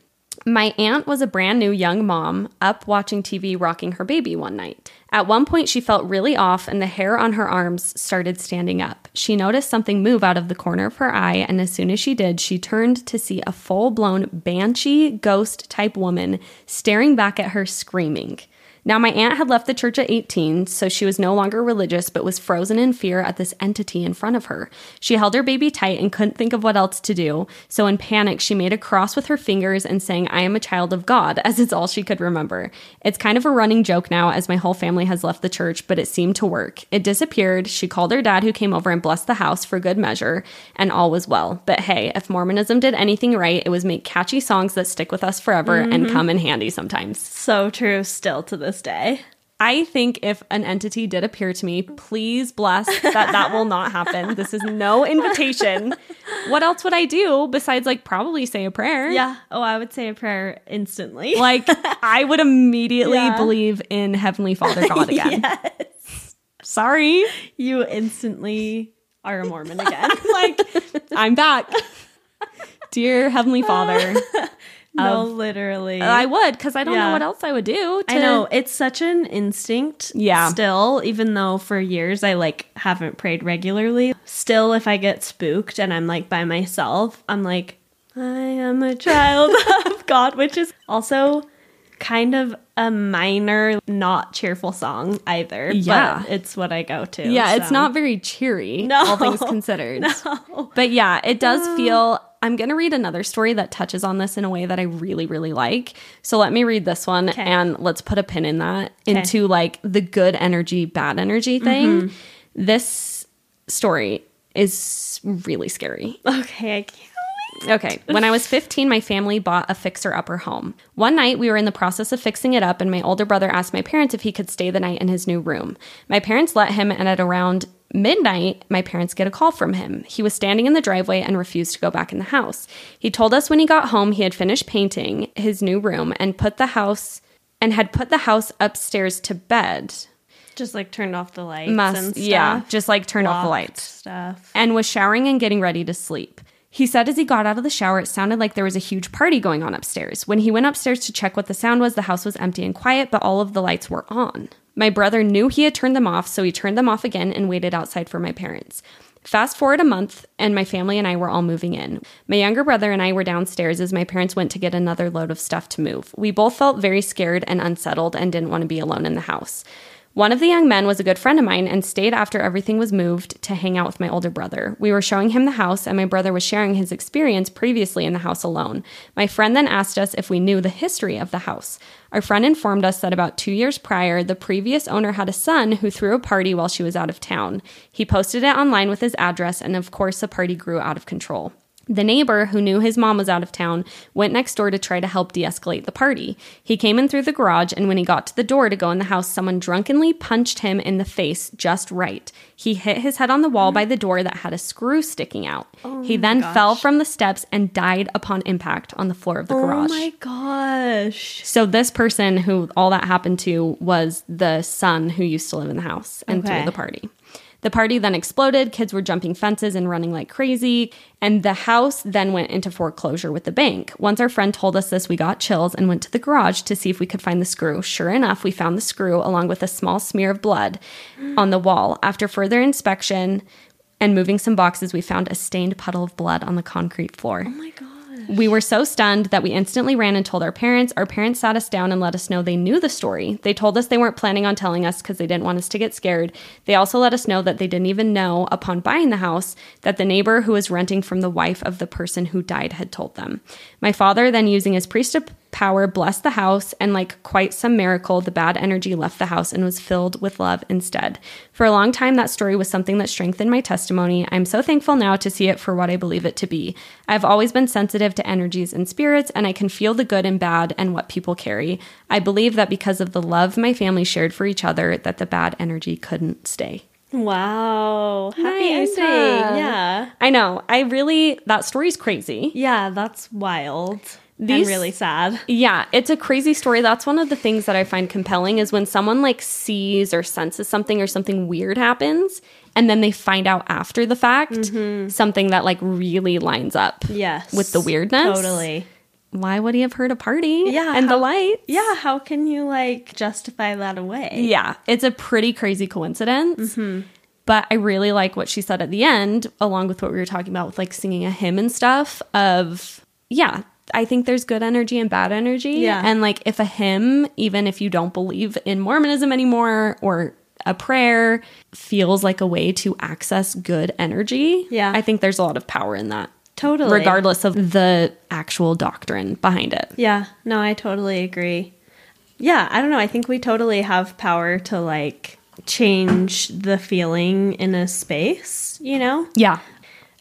[SPEAKER 2] My aunt was a brand new young mom up watching TV rocking her baby one night. At one point, she felt really off and the hair on her arms started standing up. She noticed something move out of the corner of her eye, and as soon as she did, she turned to see a full blown banshee ghost type woman staring back at her, screaming. Now, my aunt had left the church at 18, so she was no longer religious, but was frozen in fear at this entity in front of her. She held her baby tight and couldn't think of what else to do, so in panic, she made a cross with her fingers and sang, I am a child of God, as it's all she could remember. It's kind of a running joke now, as my whole family has left the church, but it seemed to work. It disappeared. She called her dad, who came over and blessed the house for good measure, and all was well. But hey, if Mormonism did anything right, it was make catchy songs that stick with us forever and mm-hmm. come in handy sometimes.
[SPEAKER 3] So true still to this day.
[SPEAKER 2] I think if an entity did appear to me, please bless that that will not happen. This is no invitation. What else would I do besides like probably say a prayer?
[SPEAKER 3] Yeah. Oh, I would say a prayer instantly.
[SPEAKER 2] Like I would immediately
[SPEAKER 3] Yeah.
[SPEAKER 2] believe in Heavenly Father God again. yes. Sorry.
[SPEAKER 3] you instantly are a Mormon again.
[SPEAKER 2] Like I'm back. Dear Heavenly Father.
[SPEAKER 3] No, literally.
[SPEAKER 2] I would because I don't know what else I would do. To,
[SPEAKER 3] I know it's such an instinct.
[SPEAKER 2] Yeah.
[SPEAKER 3] Still, even though for years I like haven't prayed regularly, still if I get spooked and I'm like by myself, I'm like, I am a child of God, which is also kind of a minor, not cheerful song either.
[SPEAKER 2] Yeah.
[SPEAKER 3] But it's what I go to.
[SPEAKER 2] Yeah, it's not very cheery,
[SPEAKER 3] No.
[SPEAKER 2] all things considered. No. But yeah, it does uh, feel. I'm going to read another story that touches on this in a way that I really, really like. So let me read this one and let's put a pin in that into like the good energy, bad energy thing. Mm-hmm. This story is really scary.
[SPEAKER 3] Okay, I can't.
[SPEAKER 2] Okay. When I was 15, my family bought a fixer upper home. One night, we were in the process of fixing it up, and my older brother asked my parents if he could stay the night in his new room. My parents let him, and at around midnight, my parents get a call from him. He was standing in the driveway and refused to go back in the house. He told us when he got home, he had finished painting his new room and put the house and had put the house upstairs to bed.
[SPEAKER 3] Just like turned off the lights
[SPEAKER 2] Must,
[SPEAKER 3] and stuff.
[SPEAKER 2] yeah, just like turn off the lights
[SPEAKER 3] Stuff.
[SPEAKER 2] and was showering and getting ready to sleep. He said as he got out of the shower, it sounded like there was a huge party going on upstairs. When he went upstairs to check what the sound was, the house was empty and quiet, but all of the lights were on. My brother knew he had turned them off, so he turned them off again and waited outside for my parents. Fast forward a month, and my family and I were all moving in. My younger brother and I were downstairs as my parents went to get another load of stuff to move. We both felt very scared and unsettled and didn't want to be alone in the house. One of the young men was a good friend of mine and stayed after everything was moved to hang out with my older brother. We were showing him the house, and my brother was sharing his experience previously in the house alone. My friend then asked us if we knew the history of the house. Our friend informed us that about two years prior, the previous owner had a son who threw a party while she was out of town. He posted it online with his address, and of course, the party grew out of control. The neighbor, who knew his mom was out of town, went next door to try to help de escalate the party. He came in through the garage, and when he got to the door to go in the house, someone drunkenly punched him in the face just right. He hit his head on the wall by the door that had a screw sticking out. Oh he then fell from the steps and died upon impact on the floor of the oh garage.
[SPEAKER 3] Oh my gosh.
[SPEAKER 2] So this person who all that happened to was the son who used to live in the house and
[SPEAKER 3] Okay.
[SPEAKER 2] threw the party. The party then exploded. Kids were jumping fences and running like crazy. And the house then went into foreclosure with the bank. Once our friend told us this, we got chills and went to the garage to see if we could find the screw. Sure enough, we found the screw along with a small smear of blood on the wall. After further inspection and moving some boxes, we found a stained puddle of blood on the concrete floor.
[SPEAKER 3] Oh my gosh.
[SPEAKER 2] We were so stunned that we instantly ran and told our parents. Our parents sat us down and let us know they knew the story. They told us they weren't planning on telling us because they didn't want us to get scared. They also let us know that they didn't even know, upon buying the house, that the neighbor who was renting from the wife of the person who died had told them. My father, then using his priesthood power, blessed the house, and like quite some miracle, the bad energy left the house and was filled with love instead. For a long time, that story was something that strengthened my testimony. I'm so thankful now to see it for what I believe it to be. I've always been sensitive to energies and spirits, and I can feel the good and bad and what people carry. I believe that because of the love my family shared for each other, that the bad energy couldn't stay.
[SPEAKER 3] Wow. Happy
[SPEAKER 2] Nice,
[SPEAKER 3] ending. Yeah.
[SPEAKER 2] I know. I really, that story's crazy.
[SPEAKER 3] Yeah, that's wild. And really sad.
[SPEAKER 2] Yeah, it's a crazy story. That's one of the things that I find compelling is when someone like sees or senses something or something weird happens and then they find out after the fact something that like really lines up
[SPEAKER 3] Yes.
[SPEAKER 2] with the weirdness.
[SPEAKER 3] Totally.
[SPEAKER 2] why would he have heard a party?
[SPEAKER 3] Yeah,
[SPEAKER 2] and the
[SPEAKER 3] how-
[SPEAKER 2] lights.
[SPEAKER 3] Yeah, how can you like justify that away?
[SPEAKER 2] Yeah, it's a pretty crazy coincidence.
[SPEAKER 3] Mm-hmm.
[SPEAKER 2] But I really like what she said at the end, along with what we were talking about with like singing a hymn and stuff. Of, yeah, I think there's good energy and bad energy.
[SPEAKER 3] Yeah.
[SPEAKER 2] And like if a hymn, even if you don't believe in Mormonism anymore or a prayer, feels like a way to access good energy,
[SPEAKER 3] Yeah.
[SPEAKER 2] I think there's a lot of power in that.
[SPEAKER 3] Totally.
[SPEAKER 2] Regardless of the actual doctrine behind it.
[SPEAKER 3] Yeah, no, I totally agree. Yeah, I don't know. I think we totally have power to like change the feeling in a space, you know?
[SPEAKER 2] Yeah.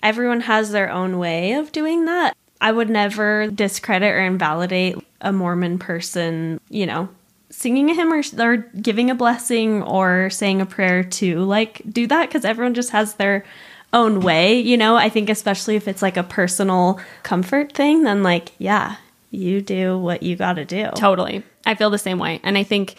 [SPEAKER 3] Everyone has their own way of doing that. I would never discredit or invalidate a Mormon person, you know, singing a hymn or, or giving a blessing or saying a prayer to like do that because everyone just has their own way, you know? I think, especially if it's like a personal comfort thing, then like, yeah, you do what you got to do.
[SPEAKER 2] Totally. I feel the same way. And I think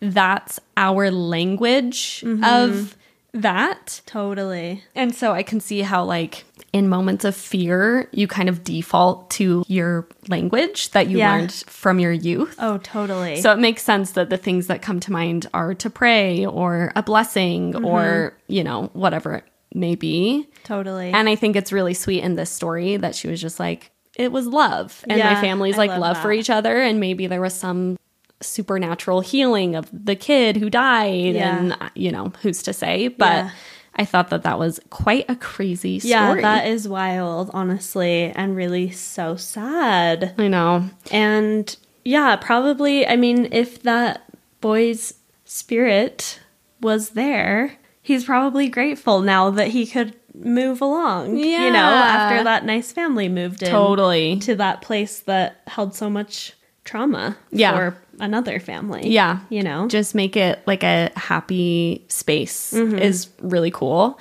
[SPEAKER 2] that's our language mm-hmm. of that.
[SPEAKER 3] Totally.
[SPEAKER 2] And so I can see how, like, in moments of fear, you kind of default to your language that you
[SPEAKER 3] Yeah.
[SPEAKER 2] learned from your youth.
[SPEAKER 3] Oh, totally.
[SPEAKER 2] So it makes sense that the things that come to mind are to pray or a blessing mm-hmm. or, you know, whatever it may be.
[SPEAKER 3] totally.
[SPEAKER 2] And I think it's really sweet in this story that she was just like, it was love. And
[SPEAKER 3] Yeah,
[SPEAKER 2] my family's like
[SPEAKER 3] love
[SPEAKER 2] love for each other. And maybe there was some supernatural healing of the kid who died.
[SPEAKER 3] Yeah.
[SPEAKER 2] And, you know, who's to say? But. I thought that that was quite a crazy story.
[SPEAKER 3] yeah, that is wild, honestly, and really so sad.
[SPEAKER 2] I know.
[SPEAKER 3] And yeah, probably, I mean, if that boy's spirit was there, he's probably grateful now that he could move along. Yeah. You know, after that nice family moved in
[SPEAKER 2] Totally.
[SPEAKER 3] to that place that held so much trauma
[SPEAKER 2] Yeah.
[SPEAKER 3] for another family.
[SPEAKER 2] Yeah.
[SPEAKER 3] You know?
[SPEAKER 2] Just make it like a happy space
[SPEAKER 3] Mm-hmm.
[SPEAKER 2] is really cool.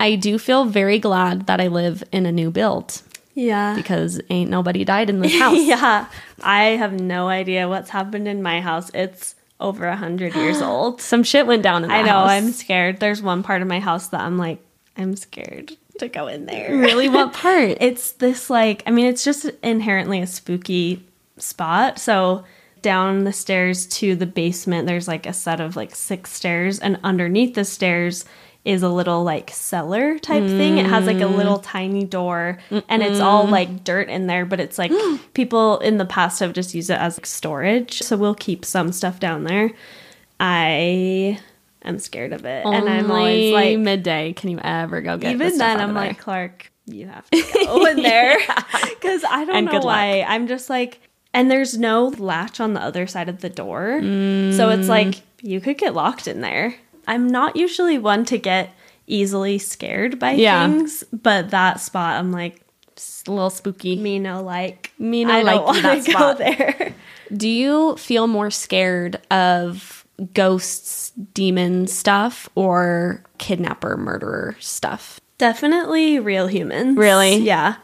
[SPEAKER 2] I do feel very glad that I live in a new build
[SPEAKER 3] yeah.
[SPEAKER 2] because ain't nobody died in this house.
[SPEAKER 3] yeah. I have no idea what's happened in my house. It's over a hundred years old.
[SPEAKER 2] Some shit went down in.
[SPEAKER 3] I know,
[SPEAKER 2] house.
[SPEAKER 3] I'm scared. There's one part of my house that I'm like, I'm scared to go in there.
[SPEAKER 2] really what part?
[SPEAKER 3] It's this like, I mean, it's just inherently a spooky spot. So down the stairs to the basement, there's like a set of like six stairs, and underneath the stairs is a little like cellar type thing. It has like a mm. little tiny door, and it's all like dirt in there, but it's like people in the past have just used it as like, storage. So we'll keep some stuff down there. I am scared of it, and I'm always like,
[SPEAKER 2] midday. Can you ever go get?
[SPEAKER 3] even then i'm like clark you have to go in there because i don't
[SPEAKER 2] And
[SPEAKER 3] know
[SPEAKER 2] good luck.
[SPEAKER 3] why i'm just like and there's no latch on the other side of the door so it's mm. like you could get locked in there i'm not usually one to get easily scared by
[SPEAKER 2] Yeah.
[SPEAKER 3] things but that spot i'm like
[SPEAKER 2] It's a little spooky.
[SPEAKER 3] me no like
[SPEAKER 2] Me no
[SPEAKER 3] I
[SPEAKER 2] like that
[SPEAKER 3] go
[SPEAKER 2] spot.
[SPEAKER 3] there
[SPEAKER 2] Do you feel more scared of ghosts, demon stuff, or kidnapper, murderer stuff?
[SPEAKER 3] Definitely real humans.
[SPEAKER 2] Really?
[SPEAKER 3] Yeah.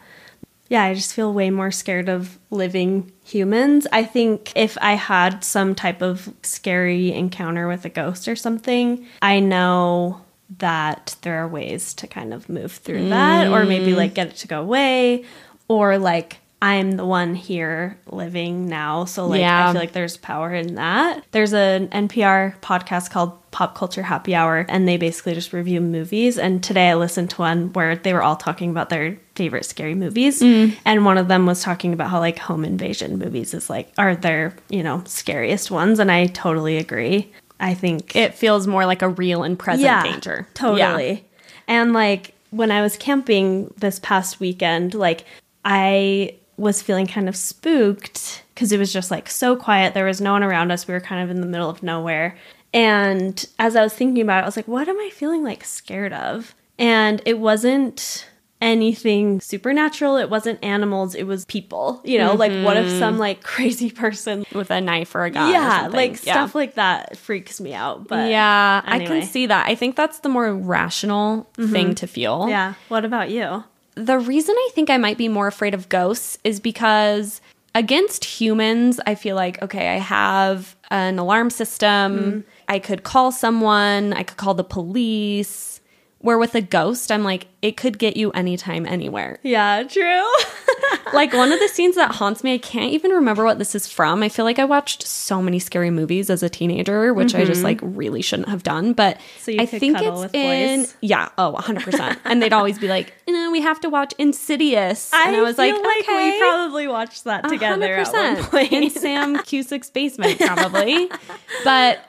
[SPEAKER 3] Yeah, I just feel way more scared of living humans. I think if I had some type of scary encounter with a ghost or something, I know that there are ways to kind of move through that or maybe
[SPEAKER 2] Mm.
[SPEAKER 3] like get it to go away or like I'm the one here living now. So like
[SPEAKER 2] Yeah.
[SPEAKER 3] I feel like there's power in that. There's an NPR podcast called Pop Culture Happy Hour and they basically just review movies and today I listened to one where they were all talking about their favorite scary movies mm. and one of them was talking about how like home invasion movies is like are their, you know, scariest ones and I totally agree. I think
[SPEAKER 2] It feels more like a real and present danger.
[SPEAKER 3] Totally.
[SPEAKER 2] Yeah.
[SPEAKER 3] And like when I was camping this past weekend, like I was feeling kind of spooked because it was just like so quiet. There was no one around us. We were kind of in the middle of nowhere. And as I was thinking about it, I was like, what am I feeling like scared of? And it wasn't anything supernatural. It wasn't animals. It was people. You know, like what if some mm-hmm. like crazy person
[SPEAKER 2] With a knife or a gun.
[SPEAKER 3] yeah, like
[SPEAKER 2] Yeah.
[SPEAKER 3] stuff like that freaks me out. But
[SPEAKER 2] yeah, I can see that. I think that's the more rational thing mm-hmm. to feel.
[SPEAKER 3] Yeah. What about you?
[SPEAKER 2] The reason I think I might be more afraid of ghosts is because against humans, I feel like, okay, I have an alarm system. Mm-hmm. I could call someone, I could call the police. Where with a ghost, I'm like, it could get you anytime, anywhere.
[SPEAKER 3] Yeah, true.
[SPEAKER 2] like one of the scenes that haunts me, I can't even remember what this is from. I feel like I watched so many scary movies as a teenager, which I just like really shouldn't have done. But
[SPEAKER 3] Mm-hmm. So you
[SPEAKER 2] I
[SPEAKER 3] could
[SPEAKER 2] think it's
[SPEAKER 3] with
[SPEAKER 2] in
[SPEAKER 3] boys?
[SPEAKER 2] yeah, oh, 100 percent. And they'd always be like, you know, we have to watch Insidious, and I, was like,
[SPEAKER 3] feel
[SPEAKER 2] okay,
[SPEAKER 3] we probably watched that together at one
[SPEAKER 2] 100%.
[SPEAKER 3] point.
[SPEAKER 2] in Sam Cusick's basement, probably. but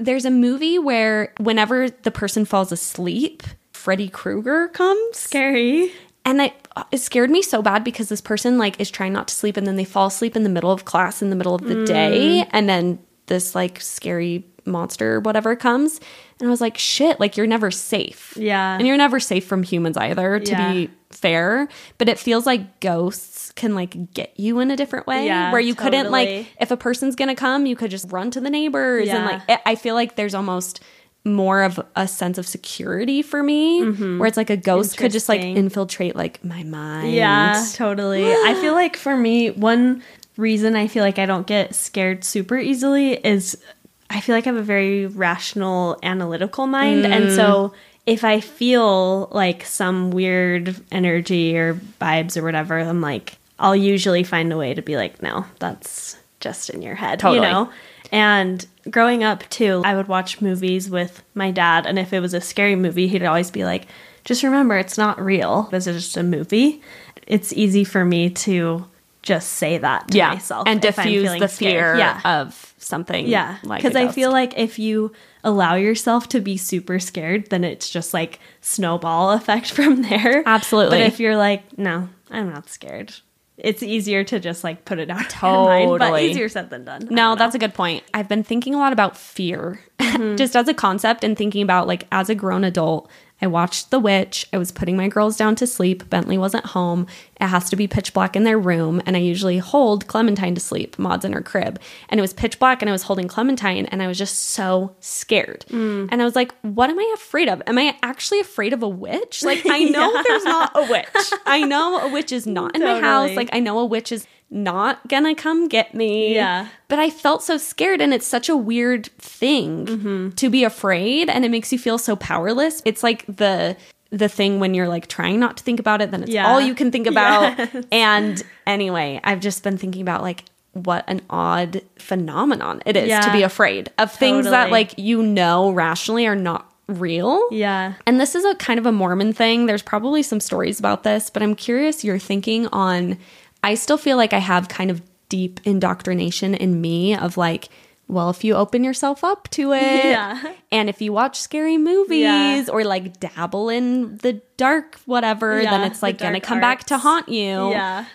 [SPEAKER 2] there's a movie where whenever the person falls asleep, Freddy Krueger comes.
[SPEAKER 3] Scary.
[SPEAKER 2] And I, it scared me so bad because this person like is trying not to sleep and then they fall asleep in the middle of class in the middle of the
[SPEAKER 3] Mm.
[SPEAKER 2] day and then this like scary monster or whatever comes and I was like shit like you're never safe.
[SPEAKER 3] Yeah.
[SPEAKER 2] And you're never safe from humans either to
[SPEAKER 3] Yeah.
[SPEAKER 2] be fair, but it feels like ghosts can like get you in a different way
[SPEAKER 3] Yeah,
[SPEAKER 2] where you couldn't like if a person's to come you could just run to the neighbors and like I- I feel like there's almost more of a sense of security for me where it's like a ghost could just like
[SPEAKER 3] Mm-hmm.
[SPEAKER 2] Infiltrate like my mind.
[SPEAKER 3] Yeah, totally. I feel like for me, one reason I feel like I don't get scared super easily is I feel like I have a very rational, analytical mind. And so if I feel like some weird energy or vibes or whatever, I'm like, I'll usually find a way to be like, no, that's just in your head,
[SPEAKER 2] Totally.
[SPEAKER 3] you know? And growing up too, I would watch movies with my dad, and if it was a scary movie, he'd always be like, "Just remember, it's not real. This is just a movie." It's easy for me to just say that to
[SPEAKER 2] Yeah.
[SPEAKER 3] myself
[SPEAKER 2] and diffuse the fear
[SPEAKER 3] Yeah,
[SPEAKER 2] of something.
[SPEAKER 3] yeah, because
[SPEAKER 2] a
[SPEAKER 3] I feel like if you allow yourself to be super scared, then it's just like snowball effect from there.
[SPEAKER 2] Absolutely.
[SPEAKER 3] But if you're like, no, I'm not scared. It's easier to just like put it out of your mind, but easier said than done.
[SPEAKER 2] No, that's a good point. I've been thinking a lot about fear
[SPEAKER 3] Mm-hmm.
[SPEAKER 2] just as a concept and thinking about like as a grown adult. I watched The Witch. I was putting my girls down to sleep. Bentley wasn't home. It has to be pitch black in their room. And I usually hold Clementine to sleep. Maud's in her crib. And it was pitch black and I was holding Clementine and I was just so scared.
[SPEAKER 3] Mm.
[SPEAKER 2] And I was like, what am I afraid of? Am I actually afraid of a witch? Like, I know there's not a witch. I know a witch is not in my house. Like, I know a witch is not gonna come get me.
[SPEAKER 3] Yeah.
[SPEAKER 2] But I felt so scared, and it's such a weird thing
[SPEAKER 3] Mm-hmm.
[SPEAKER 2] to be afraid, and it makes you feel so powerless. It's like the the thing when you're like trying not to think about it, then it's
[SPEAKER 3] Yeah.
[SPEAKER 2] all you can think about.
[SPEAKER 3] Yes.
[SPEAKER 2] And anyway, I've just been thinking about like what an odd phenomenon it is to be afraid of things that like you know rationally are not real.
[SPEAKER 3] Yeah.
[SPEAKER 2] And this is a kind of a Mormon thing. There's probably some stories about this, but I'm curious your thinking on. I still feel like I have kind of deep indoctrination in me of like, well, if you open yourself up to it,
[SPEAKER 3] Yeah.
[SPEAKER 2] and if you watch scary movies
[SPEAKER 3] Yeah.
[SPEAKER 2] or like dabble in the dark whatever, then
[SPEAKER 3] Yeah,
[SPEAKER 2] it's
[SPEAKER 3] the
[SPEAKER 2] like gonna come back to haunt you.
[SPEAKER 3] Yeah.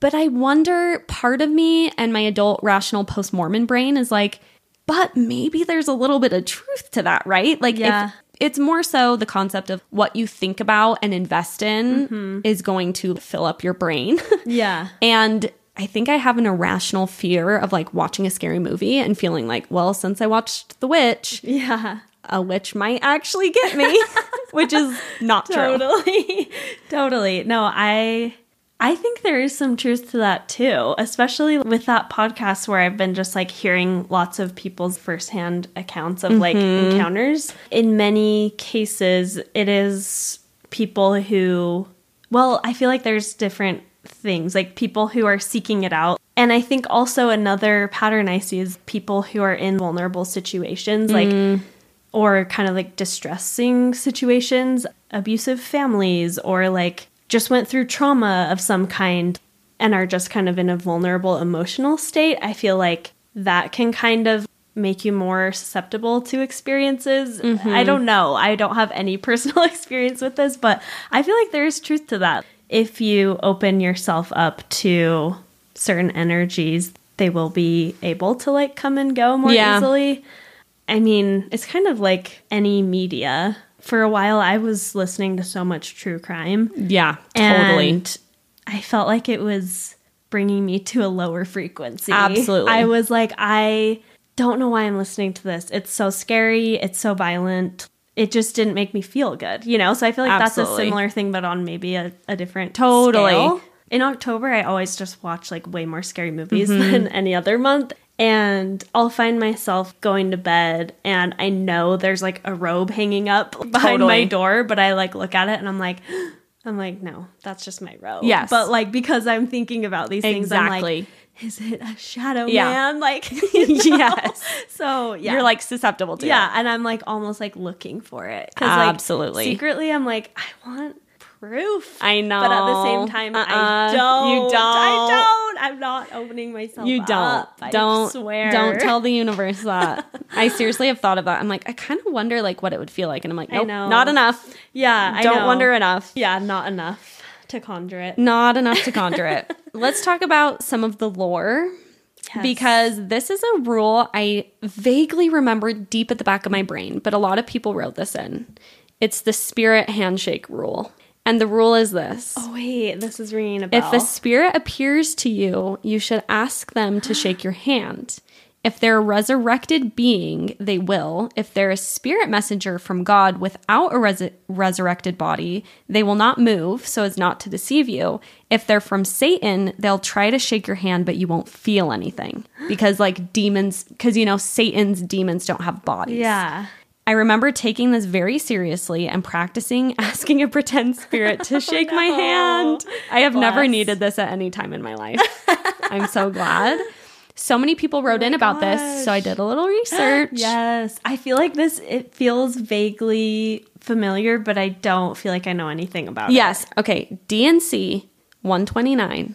[SPEAKER 2] But I wonder, part of me and my adult rational post Mormon brain is like, but maybe there's a little bit of truth to that, right? Like,
[SPEAKER 3] Yeah.
[SPEAKER 2] if it's more so the concept of what you think about and invest in
[SPEAKER 3] Mm-hmm.
[SPEAKER 2] is going to fill up your brain.
[SPEAKER 3] Yeah.
[SPEAKER 2] and I think I have an irrational fear of like watching a scary movie and feeling like, well, since I watched The Witch,
[SPEAKER 3] Yeah.
[SPEAKER 2] a witch might actually get me, which is not true.
[SPEAKER 3] Totally. totally. No, I I think there is some truth to that too, especially with that podcast where I've been just like hearing lots of people's firsthand accounts of like mm-hmm. encounters. In many cases, it is people who well, I feel like there's different things, like people who are seeking it out. And I think also another pattern I see is people who are in vulnerable situations, like mm. or kind of like distressing situations, abusive families, or like just went through trauma of some kind and are just kind of in a vulnerable emotional state, I feel like that can kind of make you more susceptible to experiences. I mm-hmm. don't know. I don't have any personal experience with this, but I feel like there is truth to that. If you open yourself up to certain energies, they will be able to like come and go more
[SPEAKER 2] Yeah.
[SPEAKER 3] easily. I mean, it's kind of like any media. For a while, I was listening to so much true crime.
[SPEAKER 2] Yeah, totally.
[SPEAKER 3] And I felt like it was bringing me to a lower frequency.
[SPEAKER 2] Absolutely.
[SPEAKER 3] I was like, I don't know why I'm listening to this. It's so scary. It's so violent. It just didn't make me feel good, you know? So I feel like that's a similar thing, but on maybe a, a different
[SPEAKER 2] Totally.
[SPEAKER 3] scale. In October, I always just watch like way more scary movies
[SPEAKER 2] Mm-hmm.
[SPEAKER 3] than any other month. And I'll find myself going to bed and I know there's like a robe hanging up behind
[SPEAKER 2] Totally.
[SPEAKER 3] my door, but I like look at it and I'm like, I'm like, no, that's just my robe.
[SPEAKER 2] Yes.
[SPEAKER 3] But like because I'm thinking about these things, I'm
[SPEAKER 2] Exactly.
[SPEAKER 3] like, is it a shadow
[SPEAKER 2] Yeah.
[SPEAKER 3] man? Like you know?
[SPEAKER 2] Yes.
[SPEAKER 3] So yeah.
[SPEAKER 2] You're like susceptible to
[SPEAKER 3] yeah,
[SPEAKER 2] it.
[SPEAKER 3] and I'm like almost like looking for it.
[SPEAKER 2] Absolutely.
[SPEAKER 3] Like, secretly, I'm like, I want proof.
[SPEAKER 2] I know.
[SPEAKER 3] But at the same time,
[SPEAKER 2] Uh-uh.
[SPEAKER 3] I don't.
[SPEAKER 2] You don't.
[SPEAKER 3] I don't. I'm not opening myself.
[SPEAKER 2] You don't.
[SPEAKER 3] up.
[SPEAKER 2] Don't
[SPEAKER 3] swear.
[SPEAKER 2] Don't tell the universe that. I seriously have thought of that. I'm like, I kind of wonder like what it would feel like, and I'm like,
[SPEAKER 3] I
[SPEAKER 2] nope,
[SPEAKER 3] know.
[SPEAKER 2] not enough.
[SPEAKER 3] Yeah, I
[SPEAKER 2] don't
[SPEAKER 3] know.
[SPEAKER 2] wonder enough.
[SPEAKER 3] Yeah, not enough to conjure it.
[SPEAKER 2] Not enough to conjure it. Let's talk about some of the lore.
[SPEAKER 3] Yes.
[SPEAKER 2] Because this is a rule I vaguely remember deep at the back of my brain, but a lot of people wrote this in. It's the spirit handshake rule. And the rule is this
[SPEAKER 3] Oh wait, this is ringing a bell.
[SPEAKER 2] If a spirit appears to you, you should ask them to shake your hand. If they're a resurrected being, they will. If they're a spirit messenger from God without a res- resurrected body, they will not move so as not to deceive you. If they're from Satan, they'll try to shake your hand, but you won't feel anything. Because, like, demons, because, you know, Satan's demons don't have bodies.
[SPEAKER 3] yeah.
[SPEAKER 2] I remember taking this very seriously and practicing asking a pretend spirit to shake my
[SPEAKER 3] no.
[SPEAKER 2] hand. I have never needed this at any time in my life. I'm so glad. So many people oh wrote in about this, so I did a little research.
[SPEAKER 3] Yes, I feel like this. It feels vaguely familiar, but I don't feel like I know anything about it.
[SPEAKER 2] Yes. Okay. D&C 129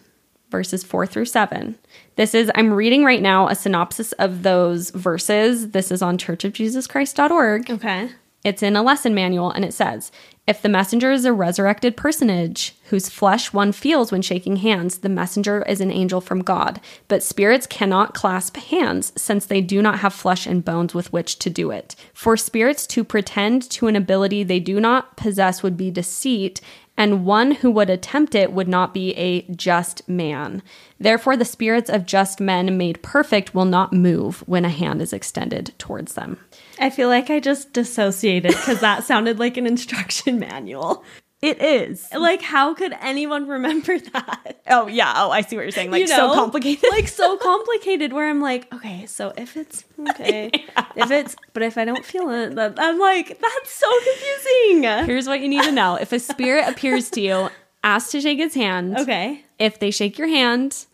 [SPEAKER 2] verses 4 through 7. This is I'm reading right now a synopsis of those verses. This is on churchofjesuschrist.org.
[SPEAKER 3] Okay.
[SPEAKER 2] It's in a lesson manual and it says if the messenger is a resurrected personage whose flesh one feels when shaking hands, the messenger is an angel from God. But spirits cannot clasp hands since they do not have flesh and bones with which to do it. For spirits to pretend to an ability they do not possess would be deceit, and one who would attempt it would not be a just man. Therefore, the spirits of just men made perfect will not move when a hand is extended towards them.
[SPEAKER 3] I feel like I just dissociated because that sounded like an instruction manual.
[SPEAKER 2] It is.
[SPEAKER 3] Like, how could anyone remember that?
[SPEAKER 2] Oh yeah. Oh, I see what you're saying. Like
[SPEAKER 3] You
[SPEAKER 2] so complicated.
[SPEAKER 3] like so complicated. Where I'm like, okay, so if it's okay, if it's, but if I don't feel it, then I'm like, that's so confusing.
[SPEAKER 2] Here's what you need to know: if a spirit appears to you, ask to shake his hand.
[SPEAKER 3] Okay.
[SPEAKER 2] If they shake your hand,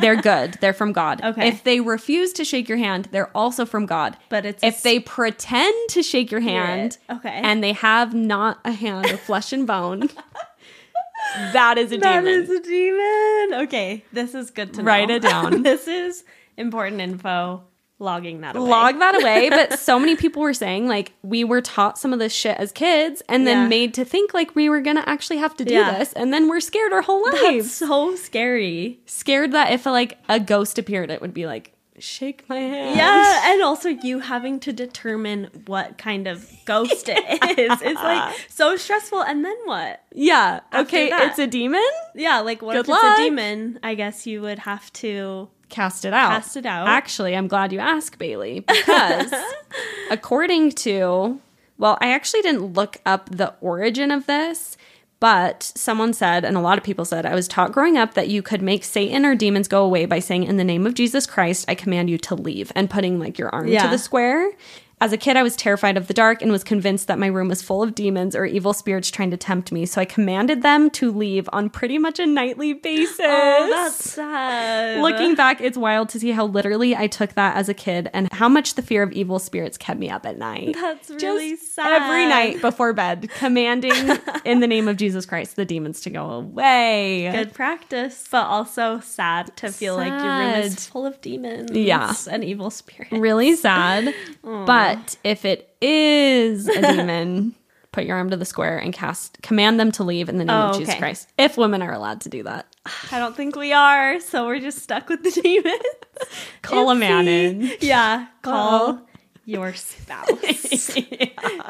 [SPEAKER 2] they're good. They're from God.
[SPEAKER 3] Okay.
[SPEAKER 2] If they refuse to shake your hand, they're also from God.
[SPEAKER 3] But it's
[SPEAKER 2] if they pretend to shake your hand,
[SPEAKER 3] Okay.
[SPEAKER 2] and they have not a hand of flesh and bone, that is a
[SPEAKER 3] That
[SPEAKER 2] demon.
[SPEAKER 3] is a demon. Okay, this is good to know.
[SPEAKER 2] Write it down.
[SPEAKER 3] this is important info. Logging that away.
[SPEAKER 2] log that away. But so many people were saying like we were taught some of this shit as kids and then
[SPEAKER 3] Yeah.
[SPEAKER 2] made to think like we were gonna actually have to do
[SPEAKER 3] Yeah.
[SPEAKER 2] this, and then we're scared our whole
[SPEAKER 3] That's
[SPEAKER 2] lives.
[SPEAKER 3] so scary.
[SPEAKER 2] Scared that if like a ghost appeared, it would be like shake my hand.
[SPEAKER 3] Yeah, and also you having to determine what kind of ghost it is. It's like so stressful. And then what?
[SPEAKER 2] yeah.
[SPEAKER 3] After
[SPEAKER 2] Okay,
[SPEAKER 3] that.
[SPEAKER 2] it's a demon.
[SPEAKER 3] Yeah, like what
[SPEAKER 2] Good
[SPEAKER 3] if
[SPEAKER 2] luck.
[SPEAKER 3] it's a demon? I guess you would have to.
[SPEAKER 2] Cast it out.
[SPEAKER 3] Cast it out.
[SPEAKER 2] Actually, I'm glad you asked, Bayley, because according to, well, I actually didn't look up the origin of this, but someone said, and a lot of people said, I was taught growing up that you could make Satan or demons go away by saying, In the name of Jesus Christ, I command you to leave, and putting like your arm
[SPEAKER 3] Yeah.
[SPEAKER 2] to the square. As a kid, I was terrified of the dark and was convinced that my room was full of demons or evil spirits trying to tempt me. So I commanded them to leave on pretty much a nightly basis.
[SPEAKER 3] Oh, that's sad.
[SPEAKER 2] Looking back, it's wild to see how literally I took that as a kid and how much the fear of evil spirits kept me up at night.
[SPEAKER 3] That's really
[SPEAKER 2] Just
[SPEAKER 3] sad.
[SPEAKER 2] Every night before bed, commanding in the name of Jesus Christ the demons to go away.
[SPEAKER 3] Good practice, but also sad to feel like your room is full of demons.
[SPEAKER 2] Yeah.
[SPEAKER 3] and evil spirits.
[SPEAKER 2] Really sad. but if it is a demon, put your arm to the square and cast command them to leave in the name
[SPEAKER 3] Oh,
[SPEAKER 2] of Jesus
[SPEAKER 3] okay.
[SPEAKER 2] Christ. If women are allowed to do that.
[SPEAKER 3] I don't think we are, so we're just stuck with the demons.
[SPEAKER 2] Call a man in.
[SPEAKER 3] Yeah, call
[SPEAKER 2] Uh-oh.
[SPEAKER 3] your spouse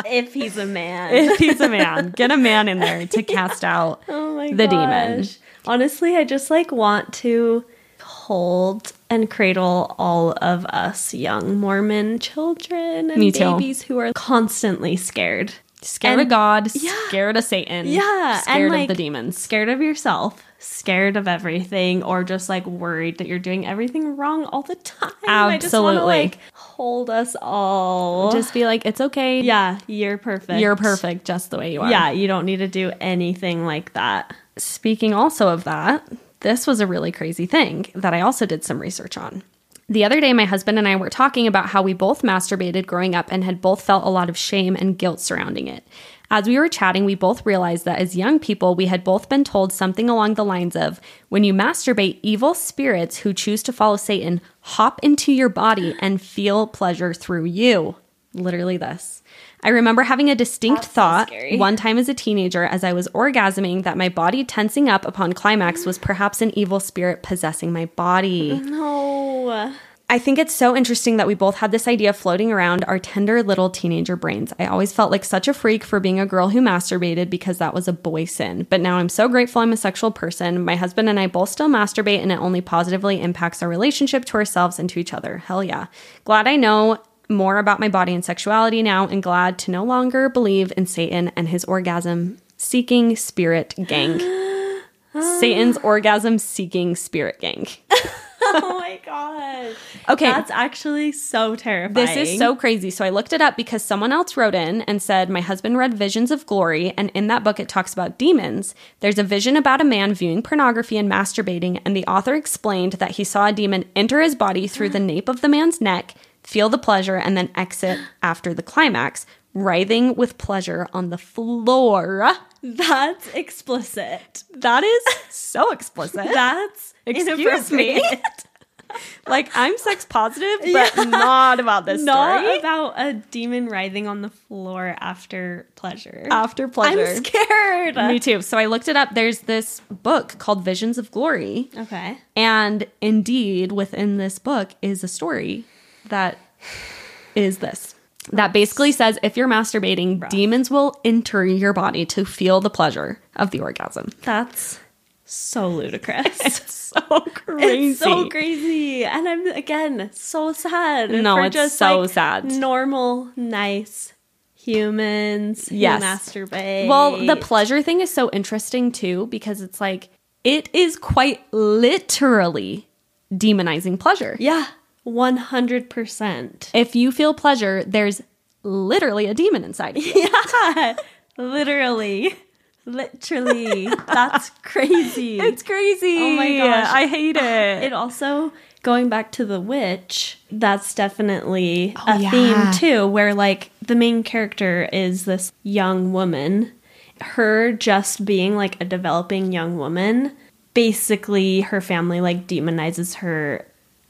[SPEAKER 3] if he's a man.
[SPEAKER 2] If he's a man, get a man in there to cast out
[SPEAKER 3] oh
[SPEAKER 2] the demon.
[SPEAKER 3] Honestly, I just like want to hold and cradle all of us young Mormon children and
[SPEAKER 2] Me too.
[SPEAKER 3] babies who are constantly scared.
[SPEAKER 2] Scared
[SPEAKER 3] And-
[SPEAKER 2] of God,
[SPEAKER 3] Yeah.
[SPEAKER 2] scared of Satan,
[SPEAKER 3] Yeah,
[SPEAKER 2] scared
[SPEAKER 3] like,
[SPEAKER 2] of the demons.
[SPEAKER 3] Scared of yourself, scared of everything, or just like worried that you're doing everything wrong all the time. I just wanna,
[SPEAKER 2] Absolutely.
[SPEAKER 3] like hold us all.
[SPEAKER 2] Just be like, it's okay.
[SPEAKER 3] yeah, you're perfect.
[SPEAKER 2] You're perfect just the way you are.
[SPEAKER 3] Yeah, you don't need to do anything like that.
[SPEAKER 2] Speaking also of that, this was a really crazy thing that I also did some research on. The other day, my husband and I were talking about how we both masturbated growing up and had both felt a lot of shame and guilt surrounding it. As we were chatting, we both realized that as young people, we had both been told something along the lines of when you masturbate, evil spirits who choose to follow Satan hop into your body and feel pleasure through you. Literally, this. I remember having a distinct
[SPEAKER 3] That's
[SPEAKER 2] thought
[SPEAKER 3] scary.
[SPEAKER 2] one time as a teenager as I was orgasming that my body tensing up upon climax was perhaps an evil spirit possessing my body.
[SPEAKER 3] No.
[SPEAKER 2] I think it's so interesting that we both had this idea floating around our tender little teenager brains. I always felt like such a freak for being a girl who masturbated because that was a boy sin. But now I'm so grateful I'm a sexual person. My husband and I both still masturbate, and it only positively impacts our relationship to ourselves and to each other. Hell yeah. Glad I know more about my body and sexuality now, and glad to no longer believe in Satan and his orgasm seeking spirit gang. Satan's orgasm seeking spirit gang.
[SPEAKER 3] oh my god.
[SPEAKER 2] Okay.
[SPEAKER 3] That's actually so terrifying.
[SPEAKER 2] This is so crazy. So I looked it up because someone else wrote in and said, My husband read Visions of Glory, and in that book it talks about demons. There's a vision about a man viewing pornography and masturbating, and the author explained that he saw a demon enter his body through the nape of the man's neck, feel the pleasure, and then exit after the climax, writhing with pleasure on the floor.
[SPEAKER 3] That's explicit.
[SPEAKER 2] That is so explicit.
[SPEAKER 3] That's
[SPEAKER 2] Excuse me. like, I'm sex positive, but not about this
[SPEAKER 3] Not
[SPEAKER 2] story.
[SPEAKER 3] about a demon writhing on the floor after pleasure.
[SPEAKER 2] After pleasure.
[SPEAKER 3] I'm scared.
[SPEAKER 2] Me too. So I looked it up. There's this book called Visions of Glory.
[SPEAKER 3] Okay.
[SPEAKER 2] And indeed, within this book is a story that is this. That basically says if you're masturbating, demons will enter your body to feel the pleasure of the orgasm.
[SPEAKER 3] That's so ludicrous.
[SPEAKER 2] So crazy.
[SPEAKER 3] It's so crazy. And I'm again so sad.
[SPEAKER 2] No, it's
[SPEAKER 3] just,
[SPEAKER 2] so
[SPEAKER 3] like,
[SPEAKER 2] sad.
[SPEAKER 3] Normal, nice humans
[SPEAKER 2] Yes.
[SPEAKER 3] masturbate.
[SPEAKER 2] Well, the pleasure thing is so interesting too because it's like it is quite literally demonizing pleasure.
[SPEAKER 3] yeah, one hundred percent.
[SPEAKER 2] If you feel pleasure, there's literally a demon inside of you.
[SPEAKER 3] Yeah, literally, literally. That's crazy.
[SPEAKER 2] It's crazy.
[SPEAKER 3] Oh my gosh.
[SPEAKER 2] I hate it.
[SPEAKER 3] it also going back to the witch that's definitely oh, a
[SPEAKER 2] Oh, yeah.
[SPEAKER 3] theme too where like the main character is this young woman her just being like a developing young woman basically her family like demonizes her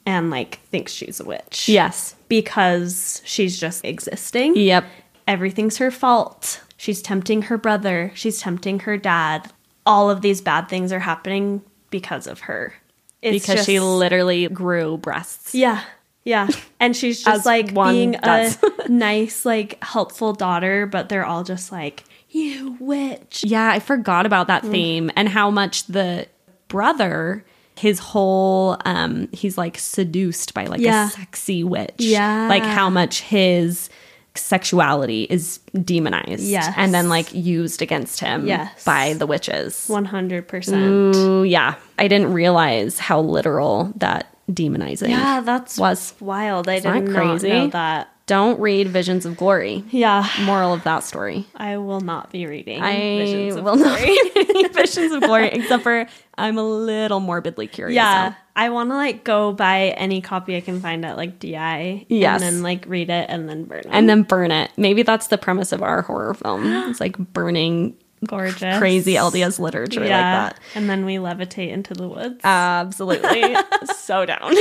[SPEAKER 3] and like thinks she's a witch
[SPEAKER 2] yes.
[SPEAKER 3] because she's just existing
[SPEAKER 2] Yep.
[SPEAKER 3] everything's her fault. She's tempting her brother, she's tempting her dad. All of these bad things are happening because of her. It's
[SPEAKER 2] because she literally grew breasts.
[SPEAKER 3] Yeah. Yeah. And she's just like being
[SPEAKER 2] does.
[SPEAKER 3] a nice, like helpful daughter, but they're all just like, You witch.
[SPEAKER 2] Yeah, I forgot about that theme and how much the brother, his whole, um, he's like seduced by like
[SPEAKER 3] Yeah.
[SPEAKER 2] a sexy witch.
[SPEAKER 3] Yeah.
[SPEAKER 2] Like how much his sexuality is demonized.
[SPEAKER 3] Yes.
[SPEAKER 2] And then like used against him
[SPEAKER 3] Yes.
[SPEAKER 2] by the witches.
[SPEAKER 3] One hundred percent.
[SPEAKER 2] Ooh, yeah. I didn't realize how literal that demonizing
[SPEAKER 3] Yeah, that's
[SPEAKER 2] was.
[SPEAKER 3] wild. I did not
[SPEAKER 2] crazy?
[SPEAKER 3] know that.
[SPEAKER 2] Don't read Visions of Glory.
[SPEAKER 3] Yeah.
[SPEAKER 2] Moral of that story.
[SPEAKER 3] I will not be reading.
[SPEAKER 2] I
[SPEAKER 3] Visions of
[SPEAKER 2] will not
[SPEAKER 3] Glory.
[SPEAKER 2] read Visions of Glory, except for I'm a little morbidly curious.
[SPEAKER 3] Yeah,
[SPEAKER 2] now.
[SPEAKER 3] I want to like go buy any copy I can find at like DI.
[SPEAKER 2] Yes.
[SPEAKER 3] and then like read it and then burn it.
[SPEAKER 2] And then burn it. Maybe that's the premise of our horror film. It's like burning
[SPEAKER 3] gorgeous,
[SPEAKER 2] crazy LDS literature like that.
[SPEAKER 3] And then we levitate into the woods.
[SPEAKER 2] Absolutely. so down.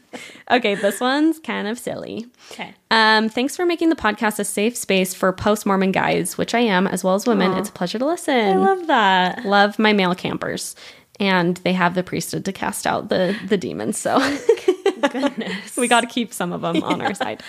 [SPEAKER 2] okay, this one's kind of silly.
[SPEAKER 3] okay,
[SPEAKER 2] Um, thanks for making the podcast a safe space for post Mormon guys, which I am, as well as women. It's a pleasure to listen.
[SPEAKER 3] I love that.
[SPEAKER 2] love my male campers and they have the priesthood to cast out the the demons so.
[SPEAKER 3] Goodness,
[SPEAKER 2] we got to keep some of them on our side.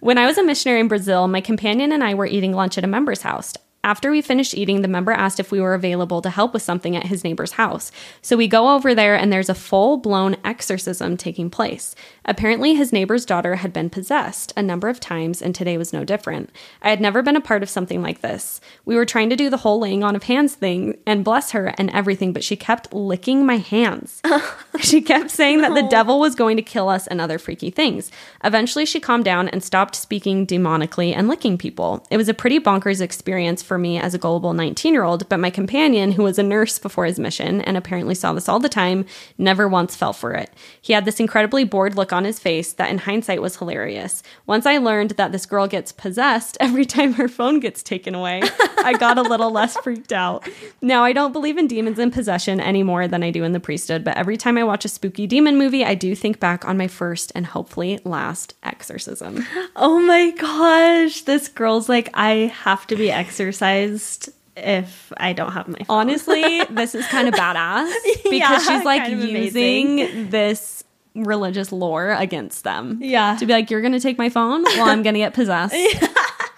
[SPEAKER 2] When i was a missionary in brazil my companion and i were eating lunch at a member's house After we finished eating, the member asked if we were available to help with something at his neighbor's house. So we go over there, and there's a full blown exorcism taking place. Apparently, his neighbor's daughter had been possessed a number of times, and today was no different. I had never been a part of something like this. We were trying to do the whole laying on of hands thing and bless her and everything, but she kept licking my hands. she kept saying that the devil was going to kill us and other freaky things. Eventually, she calmed down and stopped speaking demonically and licking people. It was a pretty bonkers experience for me as a gullible 19 year old, but my companion, who was a nurse before his mission and apparently saw this all the time, never once fell for it. He had this incredibly bored look on his face that in hindsight was hilarious. Once I learned that this girl gets possessed every time her phone gets taken away, I got a little less freaked out. Now, I don't believe in demons and possession any more than I do in the priesthood, but every time I watch a spooky demon movie, I do think back on my first and hopefully last exorcism.
[SPEAKER 3] Oh my gosh. This girl's like, I have to be if I don't have my phone.
[SPEAKER 2] Honestly, this is kind of badass because
[SPEAKER 3] Yeah,
[SPEAKER 2] she's like
[SPEAKER 3] kind of
[SPEAKER 2] using this religious lore against them.
[SPEAKER 3] Yeah.
[SPEAKER 2] To be like, you're going to take my phone? Well, I'm going to get possessed.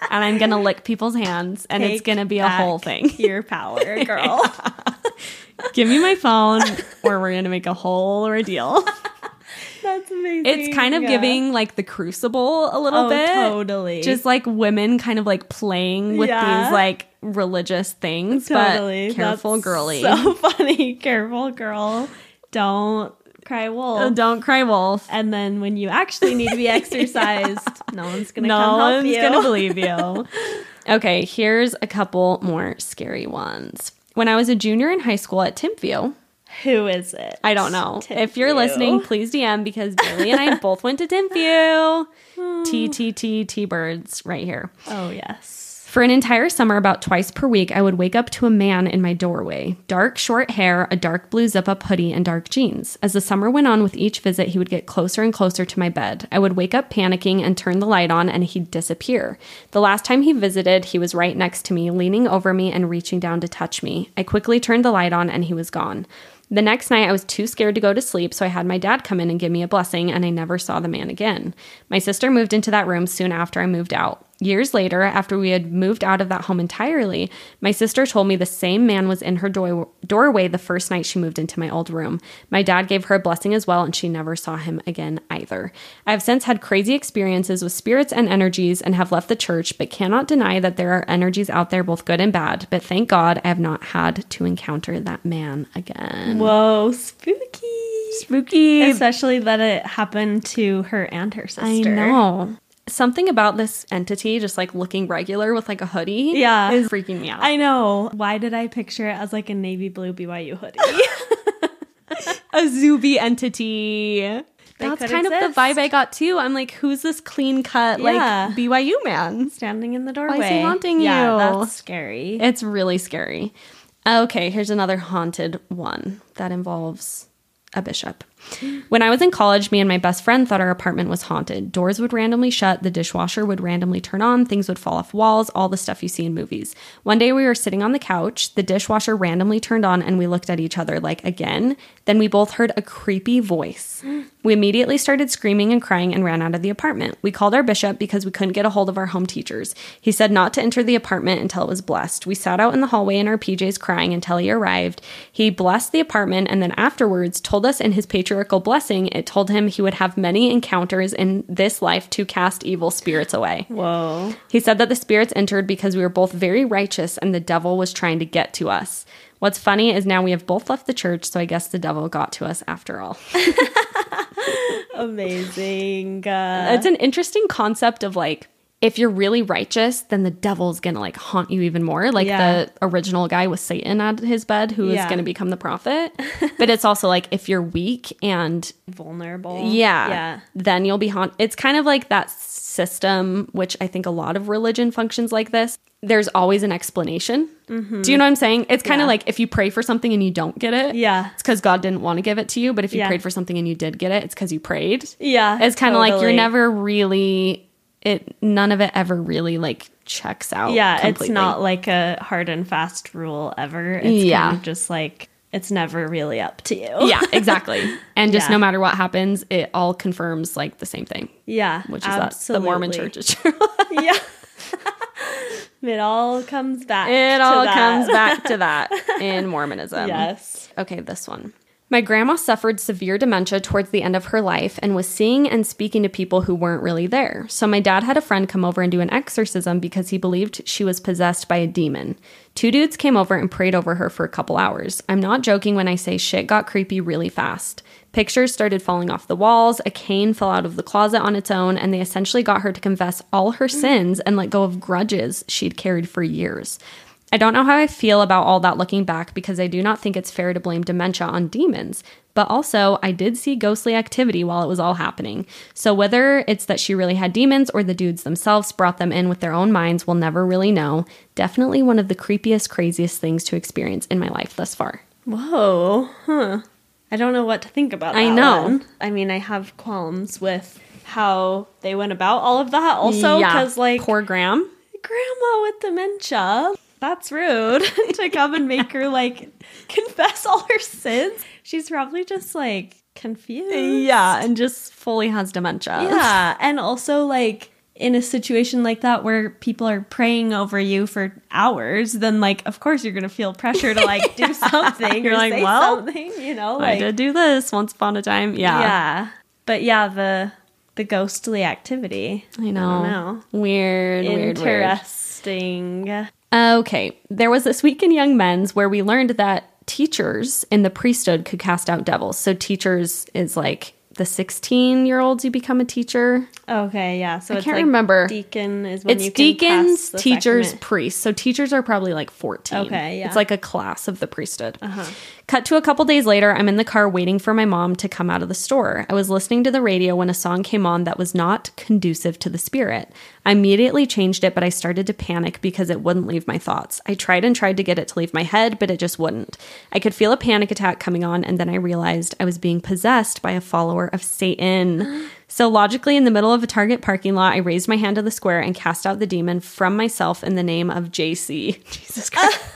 [SPEAKER 2] And I'm going to lick people's hands and it's going to be a whole thing.
[SPEAKER 3] Your power, girl.
[SPEAKER 2] Give me my phone or we're going to make a whole ordeal.
[SPEAKER 3] That's amazing.
[SPEAKER 2] It's kind of
[SPEAKER 3] Yeah.
[SPEAKER 2] giving like the crucible a little
[SPEAKER 3] Oh,
[SPEAKER 2] bit.
[SPEAKER 3] totally.
[SPEAKER 2] Just like women kind of like playing with
[SPEAKER 3] Yeah.
[SPEAKER 2] these like religious things.
[SPEAKER 3] totally.
[SPEAKER 2] But careful,
[SPEAKER 3] That's
[SPEAKER 2] girly.
[SPEAKER 3] So funny. Careful, girl. Don't cry wolf.
[SPEAKER 2] Uh, Don't cry wolf.
[SPEAKER 3] and then when you actually need to be exercised, no one's gonna
[SPEAKER 2] no
[SPEAKER 3] come help
[SPEAKER 2] one's
[SPEAKER 3] you.
[SPEAKER 2] gonna believe you. okay, here's a couple more scary ones. When I was a junior in high school at Timpview,
[SPEAKER 3] Who is it?
[SPEAKER 2] I don't know. If you're listening, please DM because Bayley and I both went to Timpview. T T T T birds right here.
[SPEAKER 3] Oh yes.
[SPEAKER 2] For an entire summer, about twice per week, I would wake up to a man in my doorway. Dark, short hair, a dark blue zip up hoodie, and dark jeans. As the summer went on with each visit, he would get closer and closer to my bed. I would wake up panicking and turn the light on, and he'd disappear. The last time he visited, he was right next to me, leaning over me and reaching down to touch me. I quickly turned the light on, and he was gone. The next night, I was too scared to go to sleep, so I had my dad come in and give me a blessing, and I never saw the man again. My sister moved into that room soon after I moved out. Years later, after we had moved out of that home entirely, my sister told me the same man was in her door- doorway the first night she moved into my old room. My dad gave her a blessing as well, and she never saw him again either. I have since had crazy experiences with spirits and energies and have left the church, but cannot deny that there are energies out there, both good and bad. But thank God I have not had to encounter that man again.
[SPEAKER 3] Whoa, spooky.
[SPEAKER 2] Spooky.
[SPEAKER 3] Especially that it happened to her and her sister.
[SPEAKER 2] I know. Something about this entity just like looking regular with like a hoodie
[SPEAKER 3] Yeah.
[SPEAKER 2] is freaking me out.
[SPEAKER 3] I know. Why did I picture it as like a navy blue BYU hoodie?
[SPEAKER 2] a Zuby entity. That's
[SPEAKER 3] could
[SPEAKER 2] kind of the vibe I got too. I'm like, who's this clean cut
[SPEAKER 3] Yeah.
[SPEAKER 2] like BYU man?
[SPEAKER 3] Standing in the doorway.
[SPEAKER 2] Why is he haunting
[SPEAKER 3] Yeah,
[SPEAKER 2] you?
[SPEAKER 3] that's scary.
[SPEAKER 2] It's really scary. Okay, here's another haunted one that involves a bishop. When I was in college, me and my best friend thought our apartment was haunted. Doors would randomly shut, the dishwasher would randomly turn on, things would fall off walls, all the stuff you see in movies. One day we were sitting on the couch, the dishwasher randomly turned on, and we looked at each other like, again. Then we both heard a creepy voice. We immediately started screaming and crying and ran out of the apartment. We called our bishop because we couldn't get a hold of our home teachers. He said not to enter the apartment until it was blessed. We sat out in the hallway in our PJs crying until he arrived. He blessed the apartment and then afterwards told us in his patriarchal blessing it told him he would have many encounters in this life to cast evil spirits away.
[SPEAKER 3] Whoa.
[SPEAKER 2] He said that the spirits entered because we were both very righteous and the devil was trying to get to us. What's funny is now we have both left the church, so I guess the devil got to us after all.
[SPEAKER 3] Amazing. Uh,
[SPEAKER 2] it's an interesting concept of like if you're really righteous then the devil's gonna like haunt you even more like
[SPEAKER 3] Yeah.
[SPEAKER 2] the original guy with satan at his bed who is
[SPEAKER 3] Yeah.
[SPEAKER 2] gonna become the prophet but it's also like if you're weak and
[SPEAKER 3] vulnerable.
[SPEAKER 2] yeah
[SPEAKER 3] Yeah.
[SPEAKER 2] then you'll be haunted. it's kind of like that system which i think a lot of religion functions like this there's always an explanation do you know what i'm saying it's kind of
[SPEAKER 3] Mm-hmm. Yeah.
[SPEAKER 2] like if you pray for something and you don't get it
[SPEAKER 3] Yeah.
[SPEAKER 2] it's because god didn't want to give it to you but if you prayed for something and you did get it it's because you prayed
[SPEAKER 3] Yeah.
[SPEAKER 2] it's kind of like you're never really it none of it ever really like checks out
[SPEAKER 3] Yeah,
[SPEAKER 2] completely.
[SPEAKER 3] it's not like a hard and fast rule ever. It's
[SPEAKER 2] Yeah.
[SPEAKER 3] kind of just like it's never really up to you.
[SPEAKER 2] yeah exactly and just
[SPEAKER 3] Yeah.
[SPEAKER 2] no matter what happens it all confirms like the same thing
[SPEAKER 3] Yeah.
[SPEAKER 2] which is that the mormon church is true
[SPEAKER 3] yeah. It all comes back.
[SPEAKER 2] It all
[SPEAKER 3] that.
[SPEAKER 2] comes back to that in Mormonism.
[SPEAKER 3] Yes.
[SPEAKER 2] Okay, this one. My grandma suffered severe dementia towards the end of her life and was seeing and speaking to people who weren't really there. So my dad had a friend come over and do an exorcism because he believed she was possessed by a demon. Two dudes came over and prayed over her for a couple hours. I'm not joking when I say shit got creepy really fast. Pictures started falling off the walls, a cane fell out of the closet on its own, and they essentially got her to confess all her sins and let go of grudges she'd carried for years. I don't know how I feel about all that looking back because I do not think it's fair to blame dementia on demons. But also, I did see ghostly activity while it was all happening. So, whether it's that she really had demons or the dudes themselves brought them in with their own minds, we'll never really know. Definitely one of the creepiest, craziest things to experience in my life thus far.
[SPEAKER 3] Whoa. Huh. I don't know what to think about
[SPEAKER 2] I know.
[SPEAKER 3] one. I mean, I have qualms with how they went about all of that also because like
[SPEAKER 2] poor Graham.
[SPEAKER 3] grandma with dementia that's rude to come and make her like confess all her sins she's probably just like confused
[SPEAKER 2] Yeah, and just fully has dementia.
[SPEAKER 3] yeah and also like in a situation like that where people are praying over you for hours then like of course you're gonna feel pressure to like do something
[SPEAKER 2] You're
[SPEAKER 3] or
[SPEAKER 2] like,
[SPEAKER 3] say
[SPEAKER 2] well,
[SPEAKER 3] something you know
[SPEAKER 2] I did do this once upon a time. Yeah.
[SPEAKER 3] yeah but yeah the the ghostly activity
[SPEAKER 2] I know.
[SPEAKER 3] I don't know.
[SPEAKER 2] Weird, weird, weird. Okay, there was this week in Young Men's where we learned that teachers in the priesthood could cast out devils. So teachers is like the 16 year olds you become a teacher.
[SPEAKER 3] Okay, yeah. So
[SPEAKER 2] I
[SPEAKER 3] it's
[SPEAKER 2] can't
[SPEAKER 3] like
[SPEAKER 2] remember.
[SPEAKER 3] Deacon is when
[SPEAKER 2] It's
[SPEAKER 3] you
[SPEAKER 2] deacons, teachers,
[SPEAKER 3] sacrament.
[SPEAKER 2] priests. So teachers are probably like 14.
[SPEAKER 3] Okay, yeah.
[SPEAKER 2] It's like a class of the priesthood.
[SPEAKER 3] Uh-huh.
[SPEAKER 2] Cut to a couple days later, I'm in the car waiting for my mom to come out of the store. I was listening to the radio when a song came on that was not conducive to the spirit. I immediately changed it, but I started to panic because it wouldn't leave my thoughts. I tried and tried to get it to leave my head, but it just wouldn't. I could feel a panic attack coming on, and then I realized I was being possessed by a follower of Satan. So, logically, in the middle of a Target parking lot, I raised my hand to the square and cast out the demon from myself in the name of JC. Jesus Christ.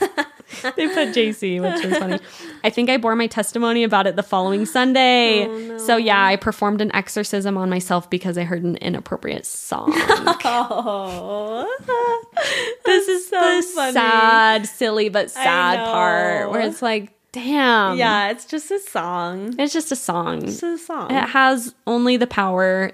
[SPEAKER 2] they put JC, which is funny. I think I bore my testimony about it the following Sunday. Oh, so, yeah, I performed an exorcism on myself because I heard an inappropriate song.
[SPEAKER 3] Oh,
[SPEAKER 2] this is
[SPEAKER 3] so
[SPEAKER 2] the
[SPEAKER 3] funny.
[SPEAKER 2] sad, silly, but sad part where it's like, damn.
[SPEAKER 3] yeah. It's just a song.
[SPEAKER 2] It's just a song.
[SPEAKER 3] It's a song.
[SPEAKER 2] It has only the power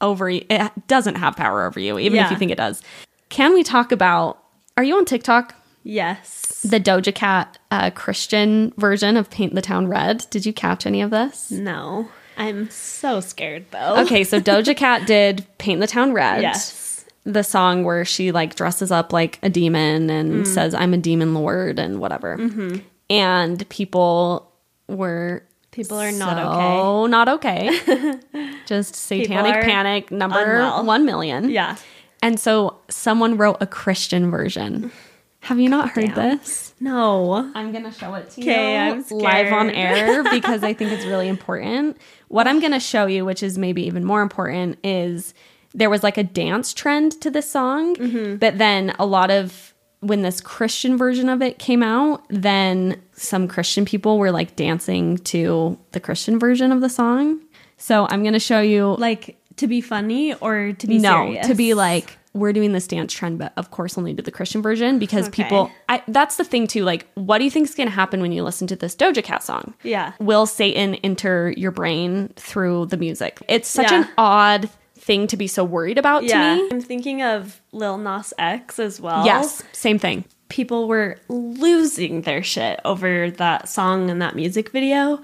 [SPEAKER 2] over you. It doesn't have power over you, even if you think it does. Can we talk about? Are you on TikTok?
[SPEAKER 3] yes.
[SPEAKER 2] The Doja Cat uh, Christian version of Paint the Town Red. Did you catch any of this?
[SPEAKER 3] No. I'm so scared though.
[SPEAKER 2] Okay, so Doja Cat did Paint the Town Red.
[SPEAKER 3] Yes.
[SPEAKER 2] The song where she like dresses up like a demon and
[SPEAKER 3] Mm.
[SPEAKER 2] says, I'm a demon lord and whatever.
[SPEAKER 3] Mm-hmm.
[SPEAKER 2] And people were
[SPEAKER 3] People are not
[SPEAKER 2] so
[SPEAKER 3] okay.
[SPEAKER 2] not okay. Just satanic panic number
[SPEAKER 3] unwell.
[SPEAKER 2] 1 million.
[SPEAKER 3] Yeah.
[SPEAKER 2] And so someone wrote a Christian version. Have you not heard
[SPEAKER 3] Damn.
[SPEAKER 2] this?
[SPEAKER 3] No.
[SPEAKER 2] I'm gonna show it to you live on air because I think it's really important. What I'm gonna show you, which is maybe even more important, is there was like a dance trend to this song,
[SPEAKER 3] Mm-hmm.
[SPEAKER 2] but then a lot of when this Christian version of it came out, then some Christian people were like dancing to the Christian version of the song. So I'm gonna show you
[SPEAKER 3] Like to be funny or to be
[SPEAKER 2] no
[SPEAKER 3] serious?
[SPEAKER 2] to be like we're doing this dance trend but of course only to the christian version because
[SPEAKER 3] Okay.
[SPEAKER 2] people I, that's the thing too like what do you think is going to happen when you listen to this doja cat song
[SPEAKER 3] Yeah.
[SPEAKER 2] will satan enter your brain through the music it's such
[SPEAKER 3] Yeah.
[SPEAKER 2] an odd thing to be so worried about
[SPEAKER 3] Yeah.
[SPEAKER 2] to me
[SPEAKER 3] I'm thinking of Lil Nas X as well.
[SPEAKER 2] yes same thing
[SPEAKER 3] people were losing their shit over that song and that music video.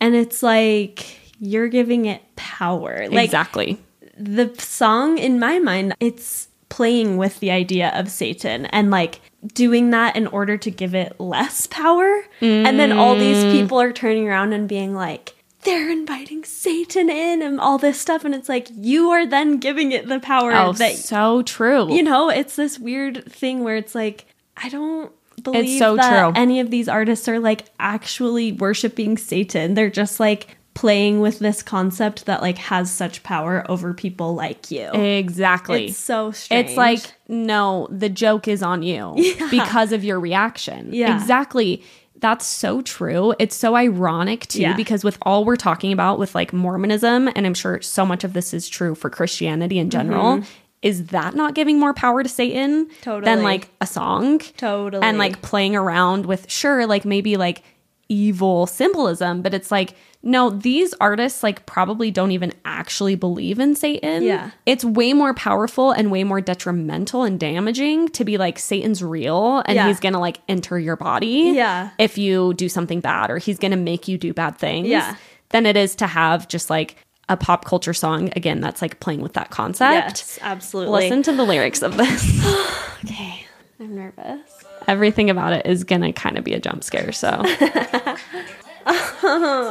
[SPEAKER 3] And it's like you're giving it power. Like
[SPEAKER 2] exactly
[SPEAKER 3] the song in my mind, it's playing with the idea of Satan and like doing that in order to give it less power. And then all these
[SPEAKER 2] Mm.
[SPEAKER 3] people are turning around and being like, they're inviting Satan in and all this stuff. And it's like, you are then giving it the power
[SPEAKER 2] oh
[SPEAKER 3] that
[SPEAKER 2] so true
[SPEAKER 3] you know, it's this weird thing where it's like, I don't believe it's
[SPEAKER 2] so
[SPEAKER 3] that
[SPEAKER 2] true.
[SPEAKER 3] any of these artists are like actually worshiping Satan. They're just like playing with this concept that like has such power over people like you.
[SPEAKER 2] exactly
[SPEAKER 3] It's so strange.
[SPEAKER 2] It's like, no, the joke is on you because of your reaction.
[SPEAKER 3] Yeah.
[SPEAKER 2] Exactly. That's so true. It's so ironic too,
[SPEAKER 3] Yeah.
[SPEAKER 2] because with all we're talking about with like Mormonism, and I'm sure so much of this is true for Christianity in general,
[SPEAKER 3] Mm-hmm.
[SPEAKER 2] is that not giving more power to Satan
[SPEAKER 3] Totally.
[SPEAKER 2] than like a song?
[SPEAKER 3] Totally.
[SPEAKER 2] And like playing around with, sure, like maybe like evil symbolism, but it's like, no, these artists like probably don't even actually believe in Satan.
[SPEAKER 3] Yeah.
[SPEAKER 2] It's way more powerful and way more detrimental and damaging to be like Satan's real and
[SPEAKER 3] Yeah.
[SPEAKER 2] he's gonna like enter your body
[SPEAKER 3] Yeah.
[SPEAKER 2] if you do something bad or he's gonna make you do bad things
[SPEAKER 3] Yeah.
[SPEAKER 2] than it is to have just like a pop culture song again that's like playing with that concept.
[SPEAKER 3] Yes, absolutely.
[SPEAKER 2] Listen to the lyrics of this.
[SPEAKER 3] Okay. I'm nervous.
[SPEAKER 2] Everything about it is gonna kind of be a jump scare. So,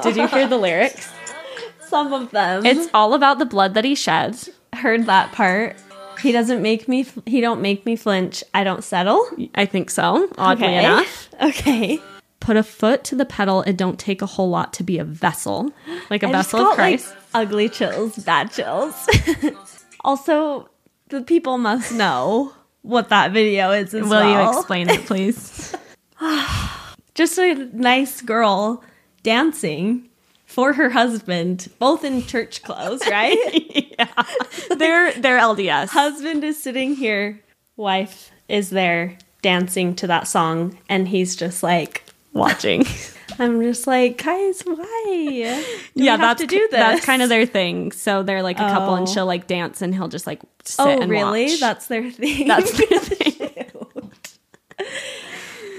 [SPEAKER 2] did you hear the lyrics?
[SPEAKER 3] Some of them.
[SPEAKER 2] It's all about the blood that he shed.
[SPEAKER 3] heard that part. He doesn't make me. He don't make me flinch. I don't settle.
[SPEAKER 2] I think so. Oddly
[SPEAKER 3] Okay.
[SPEAKER 2] enough,
[SPEAKER 3] Okay.
[SPEAKER 2] put a foot to the pedal. It don't take a whole lot to be a vessel, like a
[SPEAKER 3] I
[SPEAKER 2] vessel of
[SPEAKER 3] got, like,
[SPEAKER 2] Christ.
[SPEAKER 3] ugly chills, bad chills. also, the people must know what that video is
[SPEAKER 2] Will
[SPEAKER 3] well.
[SPEAKER 2] you explain it, please?
[SPEAKER 3] Just a nice girl dancing for her husband, both in church clothes, right? Yeah.
[SPEAKER 2] They're they're LDS.
[SPEAKER 3] husband is sitting here, wife is there dancing to that song, and he's just like,
[SPEAKER 2] watching.
[SPEAKER 3] I'm just like, guys, why? Do
[SPEAKER 2] yeah, that's
[SPEAKER 3] to do this.
[SPEAKER 2] That's kind of their thing. So they're like a couple, and
[SPEAKER 3] Oh.
[SPEAKER 2] she'll like dance, and he'll just like sit
[SPEAKER 3] Oh,
[SPEAKER 2] and
[SPEAKER 3] really?
[SPEAKER 2] watch.
[SPEAKER 3] That's their thing.
[SPEAKER 2] that's their thing.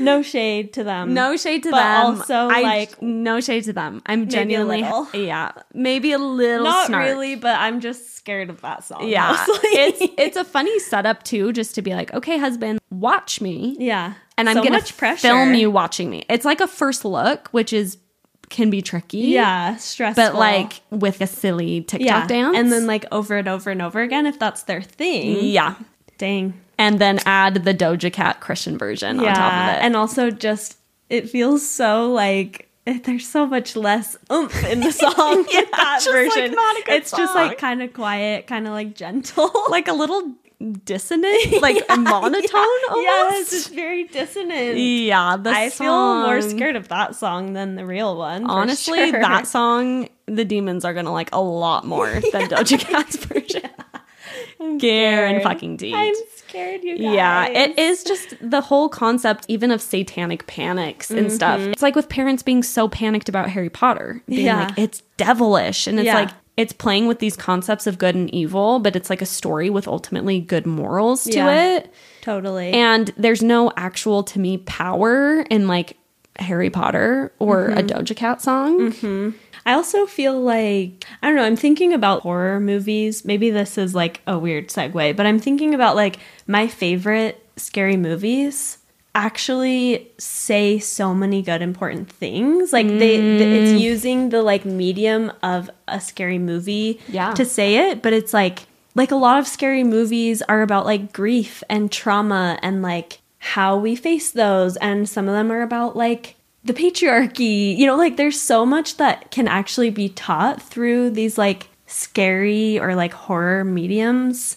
[SPEAKER 3] No shade to them.
[SPEAKER 2] No shade to
[SPEAKER 3] But
[SPEAKER 2] them.
[SPEAKER 3] also,
[SPEAKER 2] I-
[SPEAKER 3] like,
[SPEAKER 2] no shade to them. I'm genuinely, yeah, maybe a little.
[SPEAKER 3] not
[SPEAKER 2] snark.
[SPEAKER 3] really, but I'm just scared of that song.
[SPEAKER 2] Yeah,
[SPEAKER 3] mostly.
[SPEAKER 2] it's it's a funny setup too, just to be like, okay, husband, watch me,
[SPEAKER 3] yeah,
[SPEAKER 2] and I'm
[SPEAKER 3] so
[SPEAKER 2] gonna film you watching me. It's like a first look, which is can be tricky.
[SPEAKER 3] Yeah, stressful.
[SPEAKER 2] but like with a silly TikTok
[SPEAKER 3] yeah,
[SPEAKER 2] dance,
[SPEAKER 3] and then like over and over and over again if that's their thing.
[SPEAKER 2] yeah,
[SPEAKER 3] Dang.
[SPEAKER 2] And then add the Doja Cat Christian version on top of it.
[SPEAKER 3] and also just it feels so like there's so much less oomph in the song with that
[SPEAKER 2] like,
[SPEAKER 3] version.
[SPEAKER 2] good
[SPEAKER 3] it's just like kind of quiet, kind of like gentle,
[SPEAKER 2] like a little dissonant, like a monotone
[SPEAKER 3] Yes,
[SPEAKER 2] almost.
[SPEAKER 3] it's very dissonant.
[SPEAKER 2] Yeah, the
[SPEAKER 3] I feel more scared of that song than the real one.
[SPEAKER 2] Honestly,
[SPEAKER 3] sure.
[SPEAKER 2] that song, the demons are gonna like a lot more than Doja Cat's version. Garen fucking D.
[SPEAKER 3] Scared, you guys.
[SPEAKER 2] Yeah, it is just the whole concept, even of satanic panics and mm-hmm. stuff. It's like with parents being so panicked about Harry Potter, being
[SPEAKER 3] Yeah.
[SPEAKER 2] like, it's devilish. And it's
[SPEAKER 3] Yeah.
[SPEAKER 2] like, it's playing with these concepts of good and evil, but it's like a story with ultimately good morals to
[SPEAKER 3] Yeah.
[SPEAKER 2] it.
[SPEAKER 3] totally.
[SPEAKER 2] And there's no actual, to me, power in like Harry Potter or a mm-hmm. Doja Cat song. Mm-hmm.
[SPEAKER 3] I also feel like I don't know, I'm thinking about horror movies. Maybe this is like a weird segue, but I'm thinking about like my favorite scary movies actually say so many good important things. Like they th- it's mm. using the like medium of a scary movie
[SPEAKER 2] Yeah.
[SPEAKER 3] to say it, but it's like like a lot of scary movies are about like grief and trauma and like how we face those and some of them are about like the patriarchy. You know, like there's so much that can actually be taught through these like scary or like horror mediums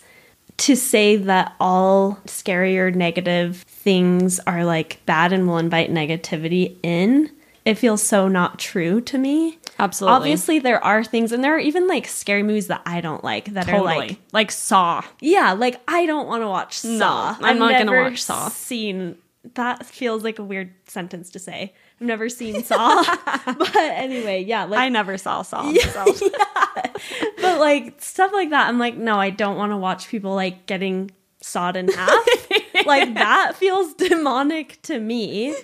[SPEAKER 3] to say that all scary or negative things are like bad and will invite negativity in. It feels so not true to me.
[SPEAKER 2] Absolutely.
[SPEAKER 3] Obviously, there are things, and there are even like scary movies that I don't like that are like,
[SPEAKER 2] like Saw.
[SPEAKER 3] yeah, like I don't want to watch Saw.
[SPEAKER 2] I'm not gonna watch Saw.
[SPEAKER 3] Seen that feels like a weird sentence to say. I've never seen Saw, but anyway, yeah, like
[SPEAKER 2] I never saw Saw myself.
[SPEAKER 3] but like stuff like that. I'm like, no, I don't want to watch people like getting sawed in half. like that feels demonic to me,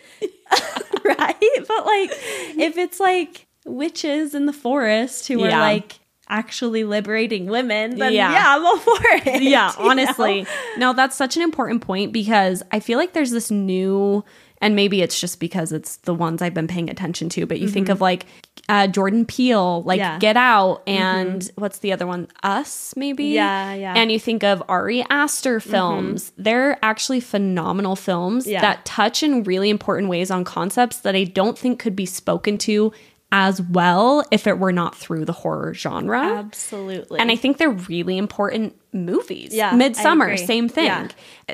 [SPEAKER 3] right? But like, if it's like witches in the forest who are like actually liberating women, then
[SPEAKER 2] Yeah.
[SPEAKER 3] yeah, I'm all for it.
[SPEAKER 2] yeah,
[SPEAKER 3] you know?
[SPEAKER 2] honestly. No, that's such an important point because I feel like there's this new and maybe it's just because it's the ones I've been paying attention to, but you think of like uh, Jordan Peele, like
[SPEAKER 3] Mm-hmm. Yeah. Mm-hmm.
[SPEAKER 2] Get Out, and what's the other one? Us, maybe?
[SPEAKER 3] Yeah, yeah.
[SPEAKER 2] And you think of Ari Aster films. They're actually phenomenal films
[SPEAKER 3] Yeah.
[SPEAKER 2] that touch in really important ways on concepts that I don't think could be spoken to as well if it were not through the horror genre.
[SPEAKER 3] Absolutely.
[SPEAKER 2] And I think they're really important movies.
[SPEAKER 3] Yeah, Midsommar,
[SPEAKER 2] same thing.
[SPEAKER 3] Yeah.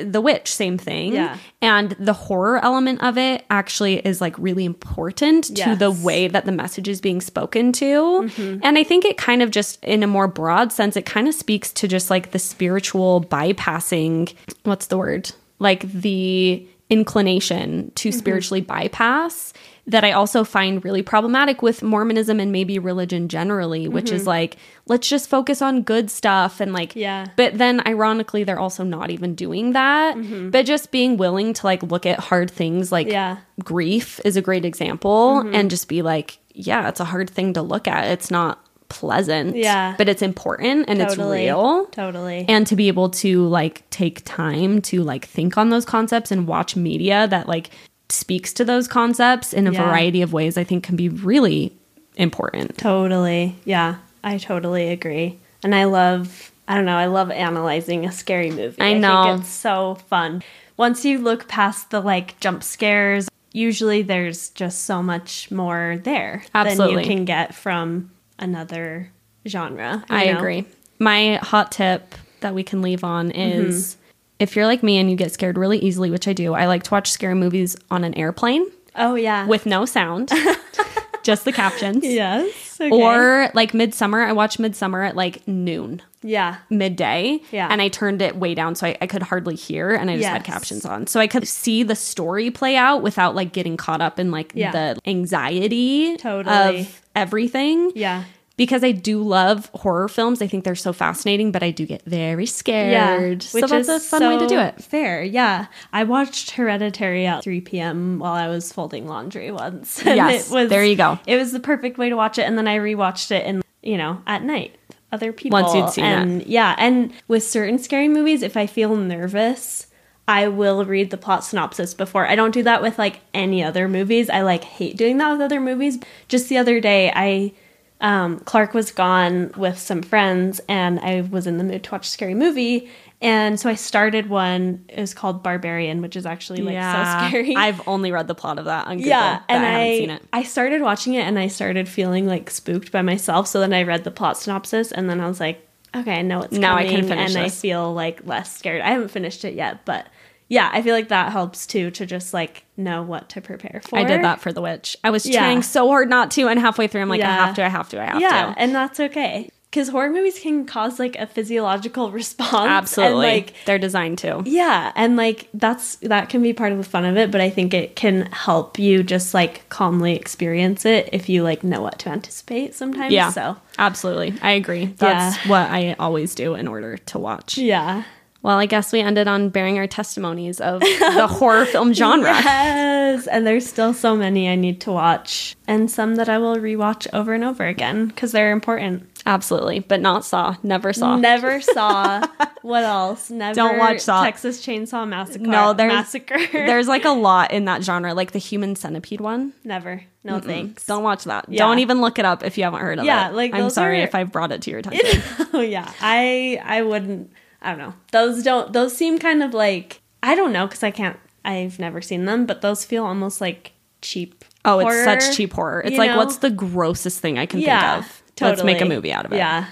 [SPEAKER 2] The Witch, same thing.
[SPEAKER 3] Yeah.
[SPEAKER 2] And the horror element of it actually is like really important to
[SPEAKER 3] Yes. Mm-hmm.
[SPEAKER 2] the way that the message is being spoken to. And I think it kind of just, in a more broad sense, it kind of speaks to just like the spiritual bypassing what's the word? Like the inclination to
[SPEAKER 3] Mm-hmm.
[SPEAKER 2] spiritually bypass that I also find really problematic with Mormonism and maybe religion generally, which is like, let's just focus on good stuff and like,
[SPEAKER 3] Mm-hmm. Yeah.
[SPEAKER 2] But then ironically, they're also not even doing that. But just being willing to like look at hard things like
[SPEAKER 3] Yeah.
[SPEAKER 2] grief is a great example
[SPEAKER 3] Mm-hmm.
[SPEAKER 2] and just be like, yeah, it's a hard thing to look at. It's not pleasant.
[SPEAKER 3] Yeah.
[SPEAKER 2] But it's important and it's real
[SPEAKER 3] Totally.
[SPEAKER 2] and to be able to like take time to like think on those concepts and watch media that like speaks to those concepts in a
[SPEAKER 3] Yeah.
[SPEAKER 2] variety of ways i think can be really important
[SPEAKER 3] Totally. Yeah, I totally agree. And I love, I don't know, I love analyzing a scary movie.
[SPEAKER 2] I know.
[SPEAKER 3] think it's so fun. Once you look past the like jump scares, usually there's just so much more there than you can get from another genre.
[SPEAKER 2] i
[SPEAKER 3] know?
[SPEAKER 2] agree my hot tip that we can leave on
[SPEAKER 3] Mm-hmm.
[SPEAKER 2] is if you're like me and you get scared really easily which i do i like to watch scary movies on an airplane
[SPEAKER 3] Oh yeah.
[SPEAKER 2] with no sound just the captions
[SPEAKER 3] yes. okay.
[SPEAKER 2] or like midsommar i watch midsommar at like noon
[SPEAKER 3] yeah.
[SPEAKER 2] midday
[SPEAKER 3] Yeah.
[SPEAKER 2] and I turned it way down so I, I could hardly hear and I just had captions on. So I could see the story play out without like getting caught up in like
[SPEAKER 3] Yeah.
[SPEAKER 2] the anxiety
[SPEAKER 3] Totally.
[SPEAKER 2] of everything.
[SPEAKER 3] Yeah.
[SPEAKER 2] Because I do love horror films. I think they're so fascinating, but I do get very scared. Yeah, so that's a fun way to do it.
[SPEAKER 3] Fair, yeah. I watched Hereditary at 3 p.m. while I was folding laundry once. and
[SPEAKER 2] Yes, there you go.
[SPEAKER 3] It was the perfect way to watch it, and then I rewatched it, and you know, at night, other people.
[SPEAKER 2] Once you'd seen it.
[SPEAKER 3] and yeah, and with certain scary movies, if I feel nervous. I will read the plot synopsis before. I don't do that with like any other movies. I like hate doing that with other movies. Just the other day, I um, Clark was gone with some friends, and I was in the mood to watch a scary movie. And so I started one. It was called Barbarian, which is actually like so scary.
[SPEAKER 2] I've only read the plot of that on Google.
[SPEAKER 3] yeah,
[SPEAKER 2] but
[SPEAKER 3] and
[SPEAKER 2] I
[SPEAKER 3] I
[SPEAKER 2] haven't seen it.
[SPEAKER 3] I started watching it, and I started feeling like spooked by myself. So then I read the plot synopsis, and then I was like, okay, I know it's
[SPEAKER 2] Now I
[SPEAKER 3] coming,
[SPEAKER 2] can finish
[SPEAKER 3] and I feel like less scared. I haven't finished it yet, but yeah, I feel like that helps too to just like know what to prepare for.
[SPEAKER 2] I did that for The Witch. I was
[SPEAKER 3] Yeah.
[SPEAKER 2] trying so hard not to, and halfway through, I'm like, I have to, I have to, I have to.
[SPEAKER 3] yeah,
[SPEAKER 2] to.
[SPEAKER 3] and that's okay because horror movies can cause like a physiological response.
[SPEAKER 2] Absolutely.
[SPEAKER 3] and, like
[SPEAKER 2] They're designed to.
[SPEAKER 3] yeah, and like that's that can be part of the fun of it, but I think it can help you just like calmly experience it if you like know what to anticipate sometimes.
[SPEAKER 2] Yeah.
[SPEAKER 3] So
[SPEAKER 2] Absolutely. I agree. That's
[SPEAKER 3] Yeah.
[SPEAKER 2] what I always do in order to watch.
[SPEAKER 3] yeah.
[SPEAKER 2] Well, I guess we ended on bearing our testimonies of the horror film genre.
[SPEAKER 3] Yes, and there's still so many I need to watch, and some that I will rewatch over and over again because they're important.
[SPEAKER 2] Absolutely. But not Saw. Never saw.
[SPEAKER 3] Never saw. what else? Never.
[SPEAKER 2] Don't watch Saw.
[SPEAKER 3] Texas Chainsaw Massacre.
[SPEAKER 2] No, there's
[SPEAKER 3] massacre.
[SPEAKER 2] there's like a lot in that genre, like the human centipede one.
[SPEAKER 3] never. No thanks.
[SPEAKER 2] Don't watch that.
[SPEAKER 3] Yeah.
[SPEAKER 2] Don't even look it up if you haven't heard of
[SPEAKER 3] Yeah,
[SPEAKER 2] it.
[SPEAKER 3] Yeah, like,
[SPEAKER 2] I'm sorry
[SPEAKER 3] are-
[SPEAKER 2] if I've brought it to your attention.
[SPEAKER 3] oh yeah, I I wouldn't. I don't know. Those don't. Those seem kind of like I don't know because I can't. I've never seen them, but those feel almost like cheap.
[SPEAKER 2] oh, it's such cheap horror. It's like
[SPEAKER 3] know?
[SPEAKER 2] what's the grossest thing I can
[SPEAKER 3] yeah,
[SPEAKER 2] think of? Let's make a movie out of it.
[SPEAKER 3] Yeah,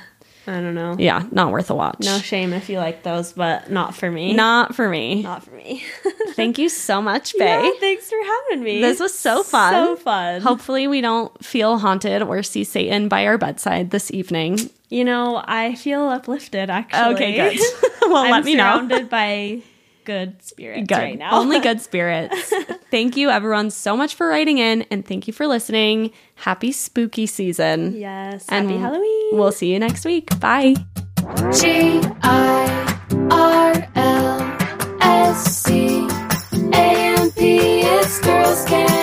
[SPEAKER 3] I don't know.
[SPEAKER 2] Yeah, not worth a watch.
[SPEAKER 3] No shame if you like those, but not for me.
[SPEAKER 2] Not for me.
[SPEAKER 3] not for me.
[SPEAKER 2] Thank you so much, Faye.
[SPEAKER 3] yeah, thanks for having me.
[SPEAKER 2] This was so fun.
[SPEAKER 3] So fun.
[SPEAKER 2] Hopefully, we don't feel haunted or see Satan by our bedside this evening.
[SPEAKER 3] you know, I feel uplifted. Actually.
[SPEAKER 2] Okay, good. well,
[SPEAKER 3] I'm
[SPEAKER 2] let me know.
[SPEAKER 3] surrounded by good spirits
[SPEAKER 2] good.
[SPEAKER 3] right now.
[SPEAKER 2] Only good spirits. thank you, everyone, so much for writing in, and thank you for listening. Happy spooky season.
[SPEAKER 3] Yes.
[SPEAKER 2] And
[SPEAKER 3] happy Halloween.
[SPEAKER 2] We'll see you next week. Bye.
[SPEAKER 1] G I R L S C A M P. It's girls can.